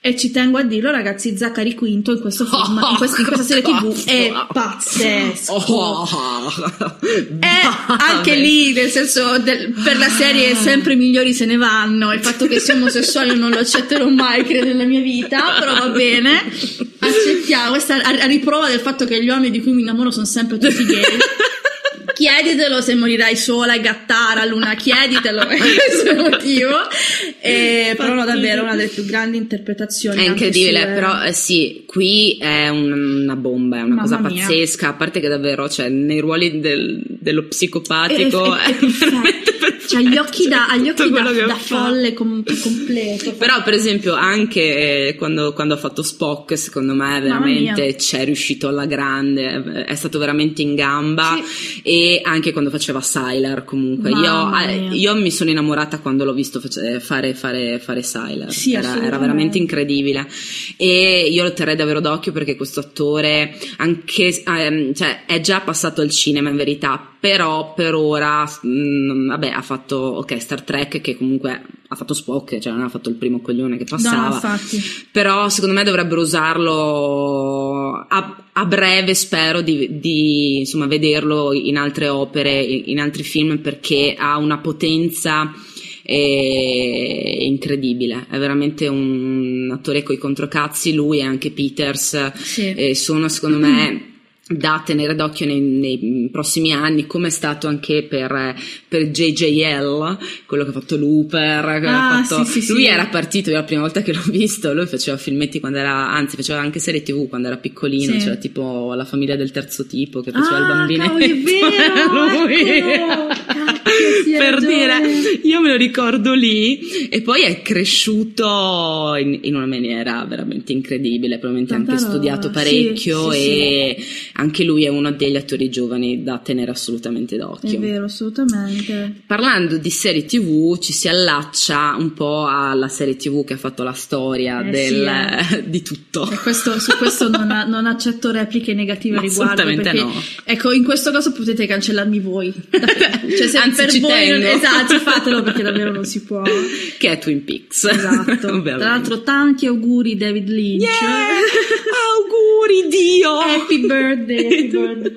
E ci tengo a dirlo, ragazzi, Zachary Quinto in questo film, in, quest- in questa serie TV è pazzesco. Oh. È anche lì, nel senso, del- per la serie sempre migliori se ne vanno. Il fatto che sia omosessuale non lo accetterò mai, credo, nella mia vita, però va bene. Accettiamo, questa è a, a riprova del fatto che gli uomini di cui mi innamoro sono sempre tutti gay. Chieditelo se morirai sola e gattara, Luna, chieditelo, è questo il motivo. Eh, però no, davvero una delle più grandi interpretazioni. È incredibile, sue- però eh, sì, qui è un- una bomba, è una Mamma cosa mia. pazzesca, a parte che davvero, cioè, nei ruoli del- dello psicopatico È- è- è è C'ha gli occhi da, ha gli tutto occhi da, da folle com- completo. Però, per esempio, anche eh, quando, quando ha fatto Spock, secondo me, veramente c'è riuscito alla grande, è stato veramente in gamba. E anche quando faceva Sylar, comunque. Io, eh, mia. io mi sono innamorata quando l'ho visto face- fare, fare, fare Sylar. Sì, era, era veramente incredibile. E io lo terrei davvero d'occhio perché questo attore, anche, ehm, cioè, è già passato al cinema in verità, però per ora, mm, vabbè, ha fatto, ok, Star Trek che comunque ha fatto Spock, cioè non ha fatto il primo coglione che No, passava. infatti. Però secondo me dovrebbero usarlo a, a breve, spero di, di, insomma, vederlo in altre opere, in altri film, perché ha una potenza eh, incredibile. È veramente un attore coi controcazzi. Lui e anche Peters Sì. eh, sono, secondo me. Da tenere d'occhio nei, nei prossimi anni, come è stato anche per, per JJL, quello che ha fatto Looper. che ha Ah, fatto- sì, sì, lui sì. era partito, io la prima volta che l'ho visto, lui faceva filmetti quando era, anzi faceva anche serie tv quando era piccolino, c'era tipo la famiglia del terzo tipo che faceva il Ah, bambinetto. cavolo, è vero, Lui. eccolo. Sì, per ragione. dire, io me lo ricordo lì e poi è cresciuto in, in una maniera veramente incredibile, probabilmente Tanta anche studiato sì, parecchio sì, e anche lui è uno degli attori giovani da tenere assolutamente È d'occhio. vero, assolutamente. Parlando di serie TV, ci si allaccia un po' alla serie TV che ha fatto la storia Eh, del- sì, di tutto. Questo- su questo non, ha- non accetto repliche negative riguardo. Assolutamente perché, no. Ecco, in questo caso potete cancellarmi voi. Cioè, se Anzi, per ci voi non- tengo. esatto, fatelo perché davvero non si può. Che è Twin Peaks. Esatto. Tra l'altro, tanti auguri, David Lynch. Yeah! Auguri Dio! Happy birthday, happy birthday.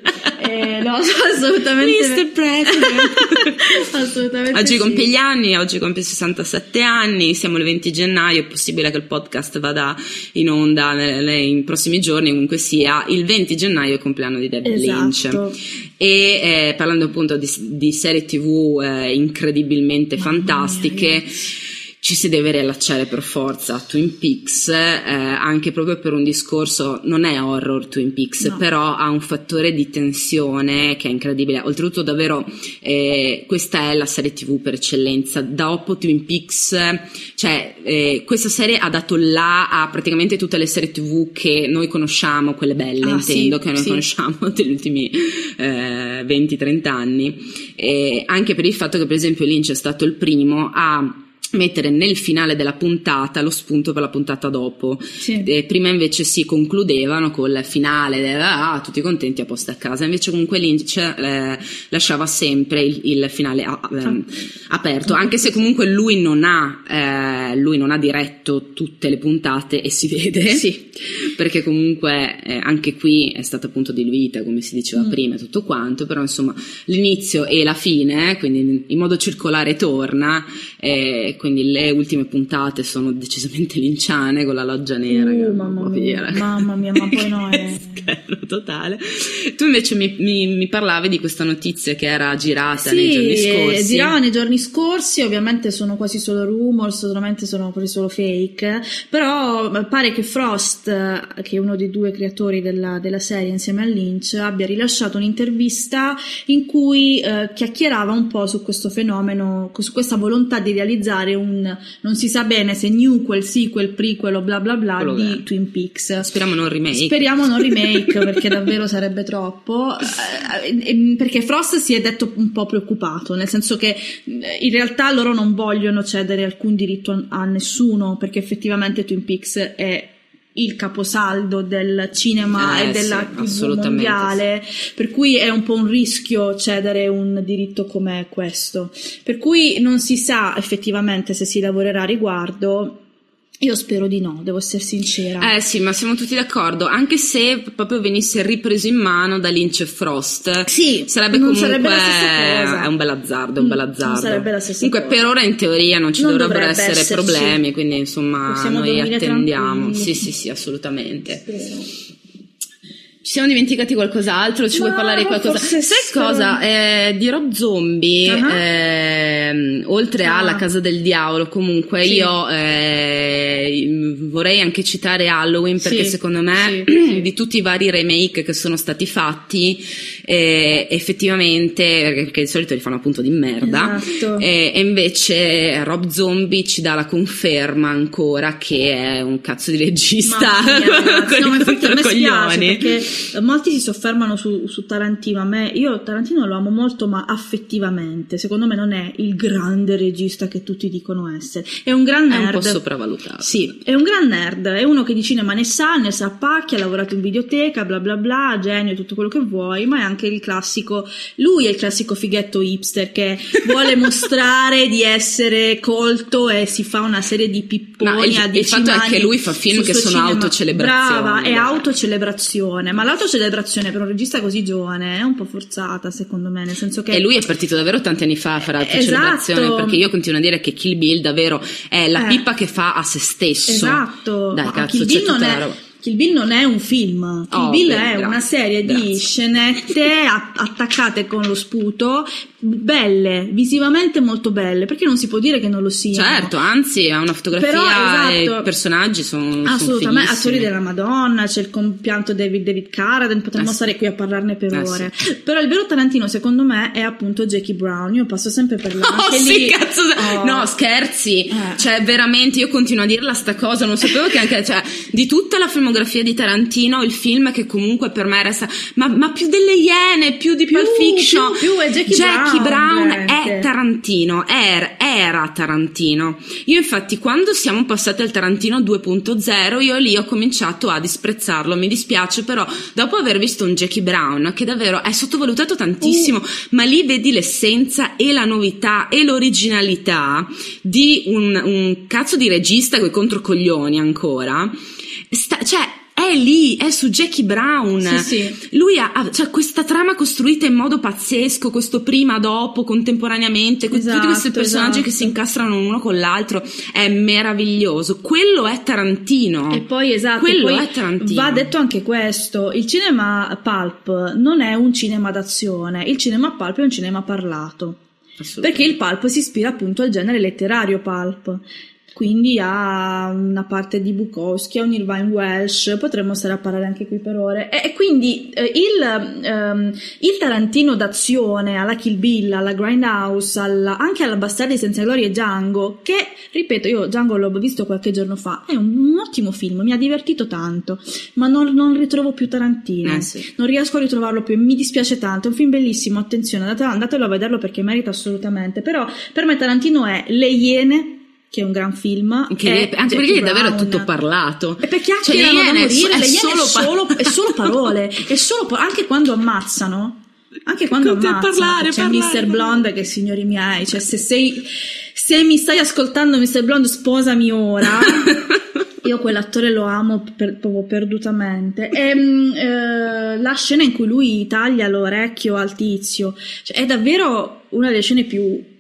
Eh, no, assolutamente. Mr. President. assolutamente. Oggi sì. compie gli anni, oggi compie 67 anni, siamo il 20 gennaio, è possibile che il podcast vada in onda nei, prossimi giorni, comunque sia, il 20 gennaio è il compleanno di David Esatto. Lynch. E eh, parlando appunto di, di serie tv eh, incredibilmente Mamma mia, fantastiche, ragazzi. Ci si deve riallacciare per forza a Twin Peaks, eh, anche proprio per un discorso, non è horror Twin Peaks, No. però ha un fattore di tensione che è incredibile. Oltretutto, davvero, eh, questa è la serie TV per eccellenza. Dopo Twin Peaks, cioè, eh, questa serie ha dato là a praticamente tutte le serie TV che noi conosciamo, quelle belle, Ah, intendo, sì, che noi sì. conosciamo degli ultimi eh, 20-30 anni. E anche per il fatto che, per esempio, Lynch è stato il primo a mettere nel finale della puntata lo spunto per la puntata dopo. Sì. E prima invece si concludevano col finale, de- ah, tutti contenti a posto a casa. Invece comunque Lynch eh, lasciava sempre il, il finale a- ehm, aperto, anche se comunque lui non ha, eh, lui non ha diretto tutte le puntate e si vede. Sì. Perché comunque eh, anche qui è stato appunto di vita, come si diceva Mm. prima, tutto quanto, però insomma l'inizio e la fine, quindi in modo circolare torna, e quindi le ultime puntate sono decisamente linciane con la loggia nera. Uh, mamma mia, mamma mia, ma poi no, è- Scherzo totale. Tu invece mi, mi- mi parlavi di questa notizia che era girata nei giorni Sì, scorsi. eh, girava nei giorni scorsi, ovviamente sono quasi solo rumors, solamente sono quasi solo fake, però eh, pare che Frost, eh, che è uno dei due creatori della, della serie insieme a Lynch, abbia rilasciato un'intervista in cui eh, chiacchierava un po' su questo fenomeno, su questa volontà di realizzare un, non si sa bene se newquel, sequel, prequel o bla bla bla Quello di è. Twin Peaks. Speriamo non remake. Speriamo non remake perché davvero sarebbe troppo. Eh, eh, Perché Frost si è detto un po' preoccupato, nel senso che eh, in realtà loro non vogliono cedere alcun diritto a nessuno perché effettivamente Twin Peaks è il caposaldo del cinema Eh, e della sì, mondiale, per cui è un po' un rischio cedere un diritto come questo. Per cui non si sa effettivamente se si lavorerà a riguardo. Io spero di no, devo essere sincera. Eh sì, ma siamo tutti d'accordo, anche se proprio venisse ripreso in mano da Lynch e Frost. Sì, sarebbe non comunque sarebbe la stessa cosa. è un bel azzardo, è un bel Mm, non azzardo. sarebbe la stessa Comunque cosa. per ora in teoria non ci Non dovrebbero dovrebbe essere esserci. problemi, quindi insomma Possiamo noi attendiamo. tranquilli. Sì, sì, sì, assolutamente. Spero. Ci siamo dimenticati qualcos'altro? Ci vuoi No, parlare di qualcosa? Sai cosa? Eh, di Rob Zombie, Ah. ehm, oltre Ah. alla Casa del Diavolo, comunque Sì. io eh, vorrei anche citare Halloween perché Sì, secondo me sì, di tutti i vari remake che sono stati fatti, eh, effettivamente, perché di solito li fanno appunto di merda, Esatto. e, e invece Rob Zombie ci dà la conferma ancora che è un cazzo di regista. Mamma mia, No, infatti a me spiace perché eh, molti si soffermano su, su Tarantino. A me, io Tarantino lo amo molto, ma affettivamente. Secondo me non è il grande regista che tutti dicono essere. È un gran È nerd. un po' sopravvalutato. Sì, è un gran nerd, è uno che di cinema ne sa, ne sa pacchi, ha lavorato in videoteca, bla bla bla, genio, tutto quello che vuoi, ma è anche il classico, lui è il classico fighetto hipster che vuole mostrare di essere colto e si fa una serie di pipponi No, il- a il dieci fatto è che lui fa film che sono cinema. autocelebrazioni, Brava, è autocelebrazione, ma l'autocelebrazione per un regista così giovane è un po' forzata secondo me, nel senso che... E lui è partito davvero tanti anni fa a fare altre Esatto. perché io continuo a dire che Kill Bill davvero è la Eh. pippa che fa a se stesso. Esatto, Dai, ma cazzo, Kill Bill, non è. Kill Bill non è un film, Kill Oh, Bill bene, è grazie, una serie di grazie. scenette a- attaccate con lo sputo, belle, visivamente molto belle, perché non si può dire che non lo siano. Certo, anzi, ha una fotografia Però, e esatto. i personaggi sono, Assolutamente, fighissimi. attori della Madonna, c'è il compianto David, David Carradine, potremmo Eh sì. stare qui a parlarne per Eh ore. Però il vero Tarantino, secondo me, è appunto Jackie Brown. Io passo sempre per là. Oh sì, lì- cazzo, Oh. no scherzi, Eh. cioè veramente io continuo a dirla sta cosa, non sapevo che anche, cioè, di tutta la filmografia di Tarantino, il film che comunque per me resta, ma, ma più delle Iene, più di Più, Pulp Fiction, più, più, è Jackie Brown, Brown gente. è Tarantino, er- era Tarantino. Io infatti quando siamo passati al Tarantino 2.0, io lì ho cominciato a disprezzarlo, mi dispiace però dopo aver visto un Jackie Brown che davvero è sottovalutato tantissimo, Uh. ma lì vedi l'essenza e la novità e l'originalità di un, un cazzo di regista coi controcoglioni ancora. Sta- cioè, è lì, è su Jackie Brown. Sì, sì. Lui ha, ha- cioè, questa trama costruita in modo pazzesco, questo prima, dopo, contemporaneamente, con tutti questi Esatto, personaggi esatto. che si incastrano uno con l'altro, è meraviglioso. Quello è Tarantino. E poi esatto, Quello poi è Tarantino. va detto anche questo, il cinema pulp non è un cinema d'azione, il cinema pulp è un cinema parlato, perché il pulp si ispira appunto al genere letterario pulp. Quindi ha una parte di Bukowski, ha un Irvine Welsh, potremmo stare a parlare anche qui per ore. E, e quindi eh, il, ehm, il Tarantino d'azione alla Kill Bill, alla Grindhouse, alla- anche alla Bastardi senza gloria e Django, che ripeto, io Django l'ho visto qualche giorno fa, è un, un ottimo film, mi ha divertito tanto, ma non, non ritrovo più Tarantino, Eh sì. non riesco a ritrovarlo più, mi dispiace tanto, è un film bellissimo, attenzione, andate- andatelo a vederlo perché merita assolutamente, però per me Tarantino è Le Iene che è un gran film. Che, è anche Jackie perché davvero è Brown. tutto parlato. E per Cioè, le Iene morire, è le Iene solo è solo, è solo parole, è solo anche quando ammazzano. Anche quando ammazzano, parlare, c'è parlare, Mr. parlare. Blonde che signori miei, cioè se sei se mi stai ascoltando Mr. Blonde sposami ora. Io quell'attore lo amo per- proprio perdutamente. E, mm, eh, la scena in cui lui taglia l'orecchio al tizio, cioè, è davvero una delle scene più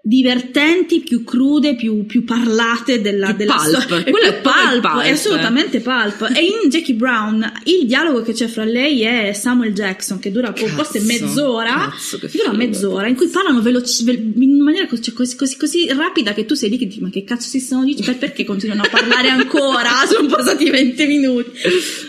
divertenti, più crude, più, più parlate della, Più della pulp. Quello è proprio il pulp, pulp. è assolutamente pulp. E in Jackie Brown il dialogo che c'è fra lei e Samuel Jackson, che dura Cazzo, forse mezz'ora, cazzo, dura mezz'ora, in cui parlano veloci, ve- in maniera così, cioè, così, così, così rapida che tu sei lì che dici ma che cazzo si sono dici? Per- Perché continuano a parlare ancora? Sono passati 20 minuti.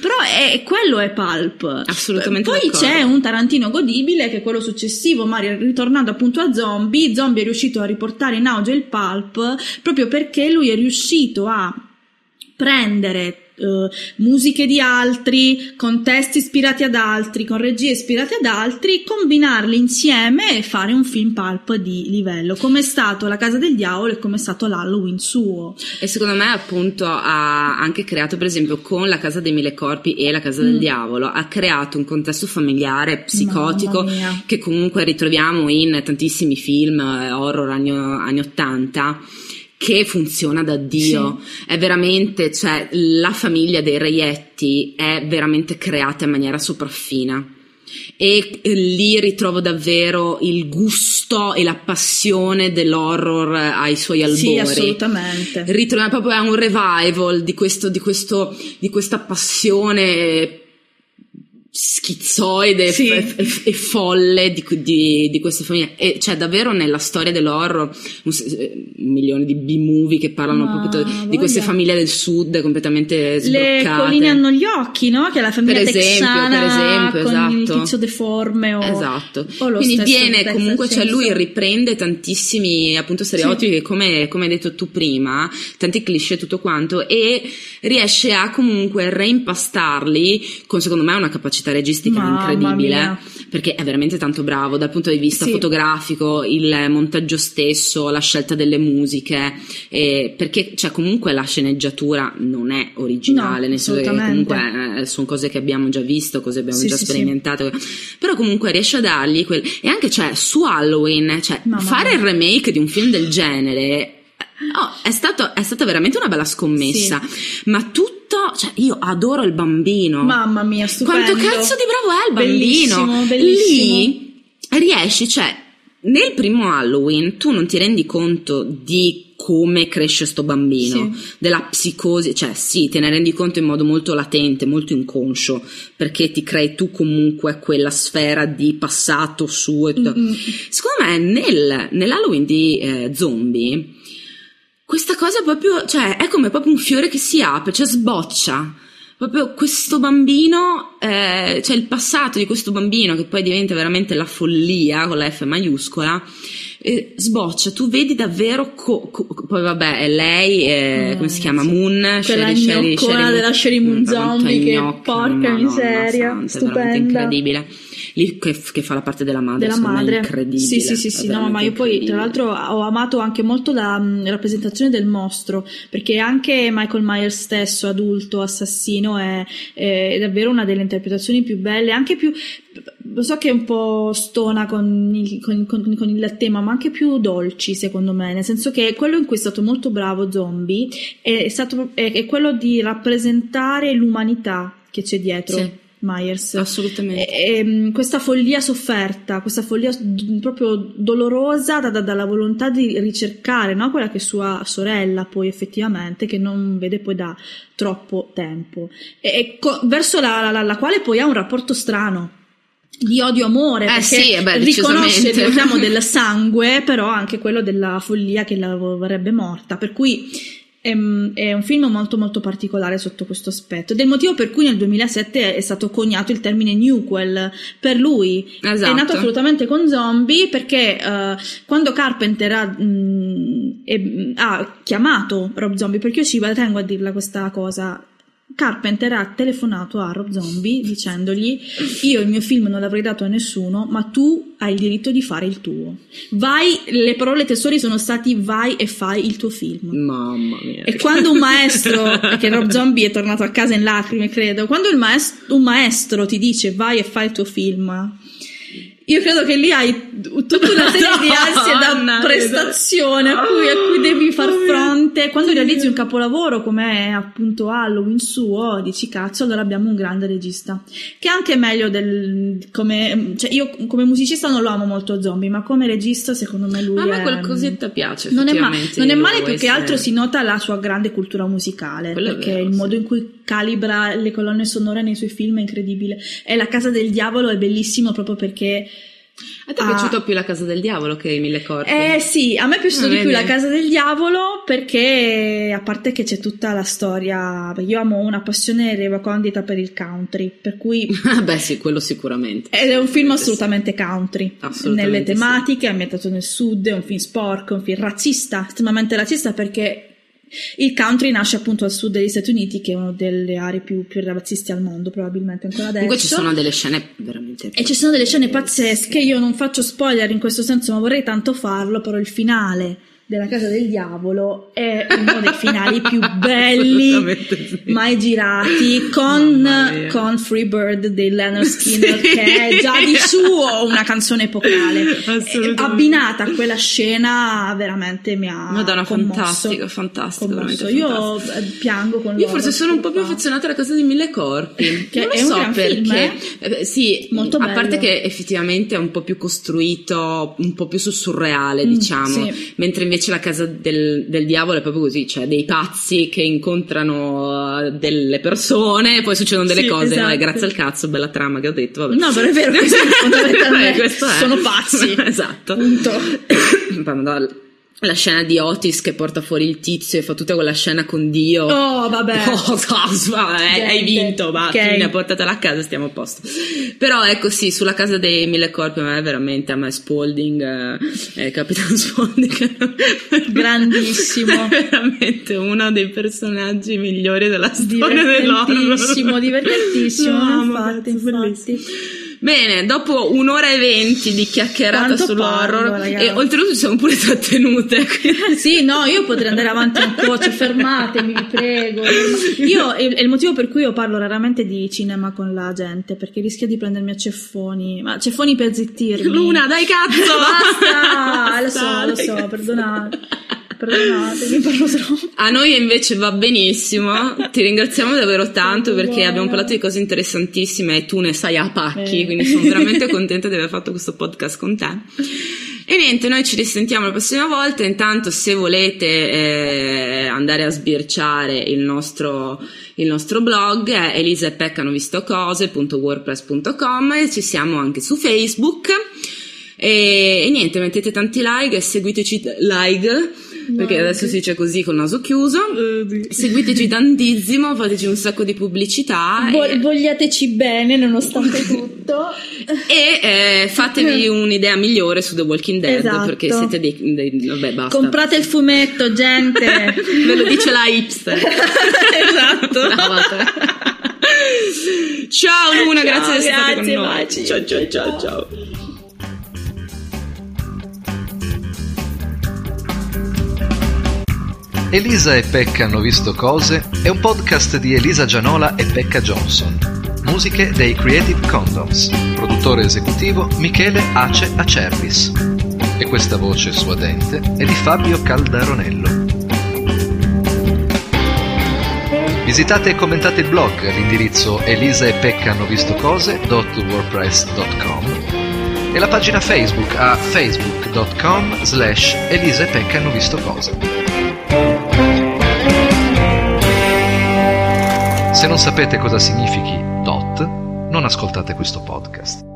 Però è, quello è pulp. Assolutamente Poi d'accordo. c'è un Tarantino godibile che è quello successivo, Mario, ritornando appunto a Zombie, Zombie è riuscito a riportare in auge il pulp proprio perché lui è riuscito a prendere eh, musiche di altri, con testi ispirati ad altri, con regie ispirate ad altri, combinarli insieme e fare un film pulp di livello, come è stato La Casa del Diavolo e come è stato l'Halloween suo. E secondo me appunto ha anche creato per esempio con la casa dei mille corpi e la casa del Mm. diavolo ha creato un contesto familiare psicotico che comunque ritroviamo in tantissimi film eh, horror anni, anni 80 che funziona da Dio. È veramente cioè la famiglia dei reietti è veramente creata in maniera sopraffina. E lì ritrovo davvero il gusto e la passione dell'horror ai suoi albori. Sì, assolutamente. ritroviamo proprio un revival di questo di questo di questa passione schizzoide Sì. e, e- e folle di, di, di queste famiglie e c'è davvero nella storia dell'horror un, eh, un milione di B-movie che parlano Ma proprio di queste famiglie del sud completamente Le sbroccate colline hanno gli occhi, no? Che è la famiglia Per esempio, texana per esempio, con il esatto. tizio deforme o, Esatto, o quindi viene comunque, cioè lui riprende tantissimi appunto stereotipi che come, come hai detto tu prima, tanti cliché tutto quanto e riesce a comunque reimpastarli con secondo me una capacità registica Mamma incredibile mia. perché è veramente tanto bravo dal punto di vista Sì. fotografico, il montaggio stesso, la scelta delle musiche, eh, perché cioè, comunque la sceneggiatura non è originale, No, nel senso che comunque eh, sono cose che abbiamo già visto, cose che abbiamo Sì, già sì, sperimentato, però comunque riesce a dargli quel... e anche cioè su Halloween, cioè fare il remake di un film del genere... oh, è, stato, è stata veramente una bella scommessa, ma tutto, cioè io adoro il bambino. Mamma mia, stupendo. Quanto cazzo di bravo è il bambino? Bellissimo, bellissimo. Lì riesci, cioè, nel primo Halloween tu non ti rendi conto di come cresce sto bambino, Sì. della psicosi, cioè sì, te ne rendi conto in modo molto latente, molto inconscio, perché ti crei tu comunque quella sfera di passato suo e. Mm-mm. Secondo me nel, nell'Halloween di eh, zombie questa cosa proprio, cioè è come proprio un fiore che si apre, cioè sboccia. Proprio questo bambino, eh, cioè il passato di questo bambino che poi diventa veramente la follia con la F maiuscola, eh, sboccia, tu vedi davvero, co- co- poi vabbè, è lei, eh, Eh, come si chiama? sì. Moon, Quella Sherry- Sherry- Sherry- della Sherry Moon Quanta zombie che gnocca, porca Madonna miseria, santa, è stupenda. veramente incredibile. Lì che, che fa la parte della madre, della madre. incredibile. Sì, sì, sì, sì. No, ma io poi, tra l'altro, ho amato anche molto la mh, rappresentazione del mostro, perché anche Michael Myers stesso, adulto, assassino, è, è davvero una delle interpretazioni più belle, anche più. Lo so che è un po' stona con il, con, con- con il tema, ma anche più dolci, secondo me. Nel senso che quello in cui è stato molto bravo Zombie è, stato, è, è quello di rappresentare l'umanità che c'è dietro Sì. Myers. Assolutamente. E- e, questa follia sofferta, questa follia d- proprio dolorosa da- da- dalla volontà di ricercare, no? quella che è sua sorella poi effettivamente, che non vede poi da troppo tempo, e, co- verso la, la- la quale poi ha un rapporto strano. Di odio-amore, Eh perché sì, eh beh, riconosce il richiamo del sangue, però anche quello della follia che la vorrebbe morta. Per cui è, è un film molto molto particolare sotto questo aspetto ed è il motivo per cui nel 2007 è stato coniato il termine newquel per lui Esatto. è nato assolutamente con zombie perché eh, quando Carpenter ha, mh, e- ha chiamato Rob Zombie perché io ci tengo a dirla questa cosa Carpenter ha telefonato a Rob Zombie dicendogli io il mio film non l'avrei dato a nessuno ma tu hai il diritto di fare il tuo vai le parole tesori sono stati vai e fai il tuo film Mamma mia. e quando un maestro che Rob Zombie è tornato a casa in lacrime credo quando maestro, un maestro ti dice vai e fai il tuo film io credo che lì hai tutta una serie di ansie da prestazione a cui, a cui devi far fronte. Quando realizzi un capolavoro come appunto Halloween suo, dici cazzo, allora abbiamo un grande regista. Che è anche meglio del. Come, cioè io come musicista non lo amo molto zombie, ma come regista secondo me lui. A me è, qualcosetta piace. Non è, ma, non è male più che altro si nota la sua grande cultura musicale. Quello è perché vero, il sì. modo in cui calibra le colonne sonore nei suoi film è incredibile. E La Casa del Diavolo è bellissimo proprio perché. A te è Ah. piaciuto più la casa del diavolo che i mille corpi? Eh sì, a me è piaciuto Ah, di più vedi? La Casa del Diavolo perché a parte che c'è tutta la storia, io amo una passione recondita per il country, per cui Ah, Beh, sì, quello sicuramente. ed è un film assolutamente country, Assolutamente nelle sì. tematiche, è ambientato nel sud, è un film sporco, è un film razzista, estremamente razzista perché il country nasce appunto al sud degli Stati Uniti, che è una delle aree più, più razziste al mondo, probabilmente ancora adesso. Comunque ci sono delle scene veramente... E ci sono delle scene pazzesche, io non faccio spoiler in questo senso, ma vorrei tanto farlo, però il finale della Casa del Diavolo è uno dei finali più belli sì. mai girati con, con Freebird di Leonard Skinner Sì. che è già di suo una canzone epocale abbinata a quella scena veramente mi ha Madonna, commosso. fantastico, fantastico, Commosso. io eh, piango con Io loro, forse sono un po' più affezionata alla casa di mille corpi. Che non è un so gran perché. film, eh? Eh, sì, Molto a parte bello. che effettivamente è un po' più costruito, un po' più sul surreale, Mm, diciamo. sì. Mentre invece la casa del, del diavolo è proprio così, cioè dei pazzi che incontrano eh, delle persone poi succedono delle Sì, cose. esatto. Vabbè, grazie al cazzo, bella trama che ho detto. Vabbè. No, però è vero, fondamentalmente Eh, sono pazzi. esatto. Punto. La scena di Otis che porta fuori il tizio e fa tutta quella scena con Dio. Oh, vabbè. Oh, cazzo, vabbè, hai vinto, va, ok. fine, portatela a casa, stiamo a posto. Però ecco sì, sulla casa dei mille corpi a me veramente, a me Spalding, eh, eh, Capitan Spalding, Grandissimo. è veramente uno dei personaggi migliori della storia dell'horror. Divertentissimo, divertentissimo, amo, infatti, infatti. Bene, dopo un'ora e venti di chiacchierata Quanto sull'horror parlo, e oltretutto ci siamo pure trattenute. quindi- Sì, no, io potrei andare avanti un po', cioè fermatemi, vi prego. Io, è è il motivo per cui io parlo raramente di cinema con la gente, perché rischia di prendermi a ceffoni, ma ceffoni per zittirmi. Luna, dai cazzo! Basta, lo so, Basta, lo so, cazzo. perdonate, perdonatemi, parlo troppo. A noi invece va benissimo, ti ringraziamo davvero tanto perché Buona. abbiamo parlato di cose interessantissime e tu ne sai a pacchi, Eh. quindi sono veramente contenta di aver fatto questo podcast con te. E niente, noi ci risentiamo la prossima volta, intanto se volete eh, andare a sbirciare il nostro, il nostro blog è e ci siamo anche su Facebook. E, e niente, mettete tanti like e seguiteci like, perché Like. adesso si dice così con il naso chiuso. Seguiteci tantissimo, fateci un sacco di pubblicità Vo- e, vogliateci bene nonostante tutto. e, eh, fatevi un'idea migliore su The Walking Dead Esatto. perché siete dei, dei- vabbè basta. Comprate il fumetto, gente. Ve lo dice la hipster. esatto. Te. Ciao Luna, Ciao, grazie di essere stata con noi. baci. Ciao ciao ciao ciao. Elisa e Pecca hanno visto cose è un podcast di Elisa Gianola e Pecca Johnson. Musiche dei Creative Condoms. Produttore esecutivo Michele Ace Acervis. E questa voce suadente è di Fabio Caldaronello. Visitate e commentate il blog all'indirizzo elisa e pecca hanno visto cose.wordpress.com e la pagina Facebook a facebook.com slash elisa e pecca hanno visto cose. Se non sapete cosa significhi DOT, non ascoltate questo podcast.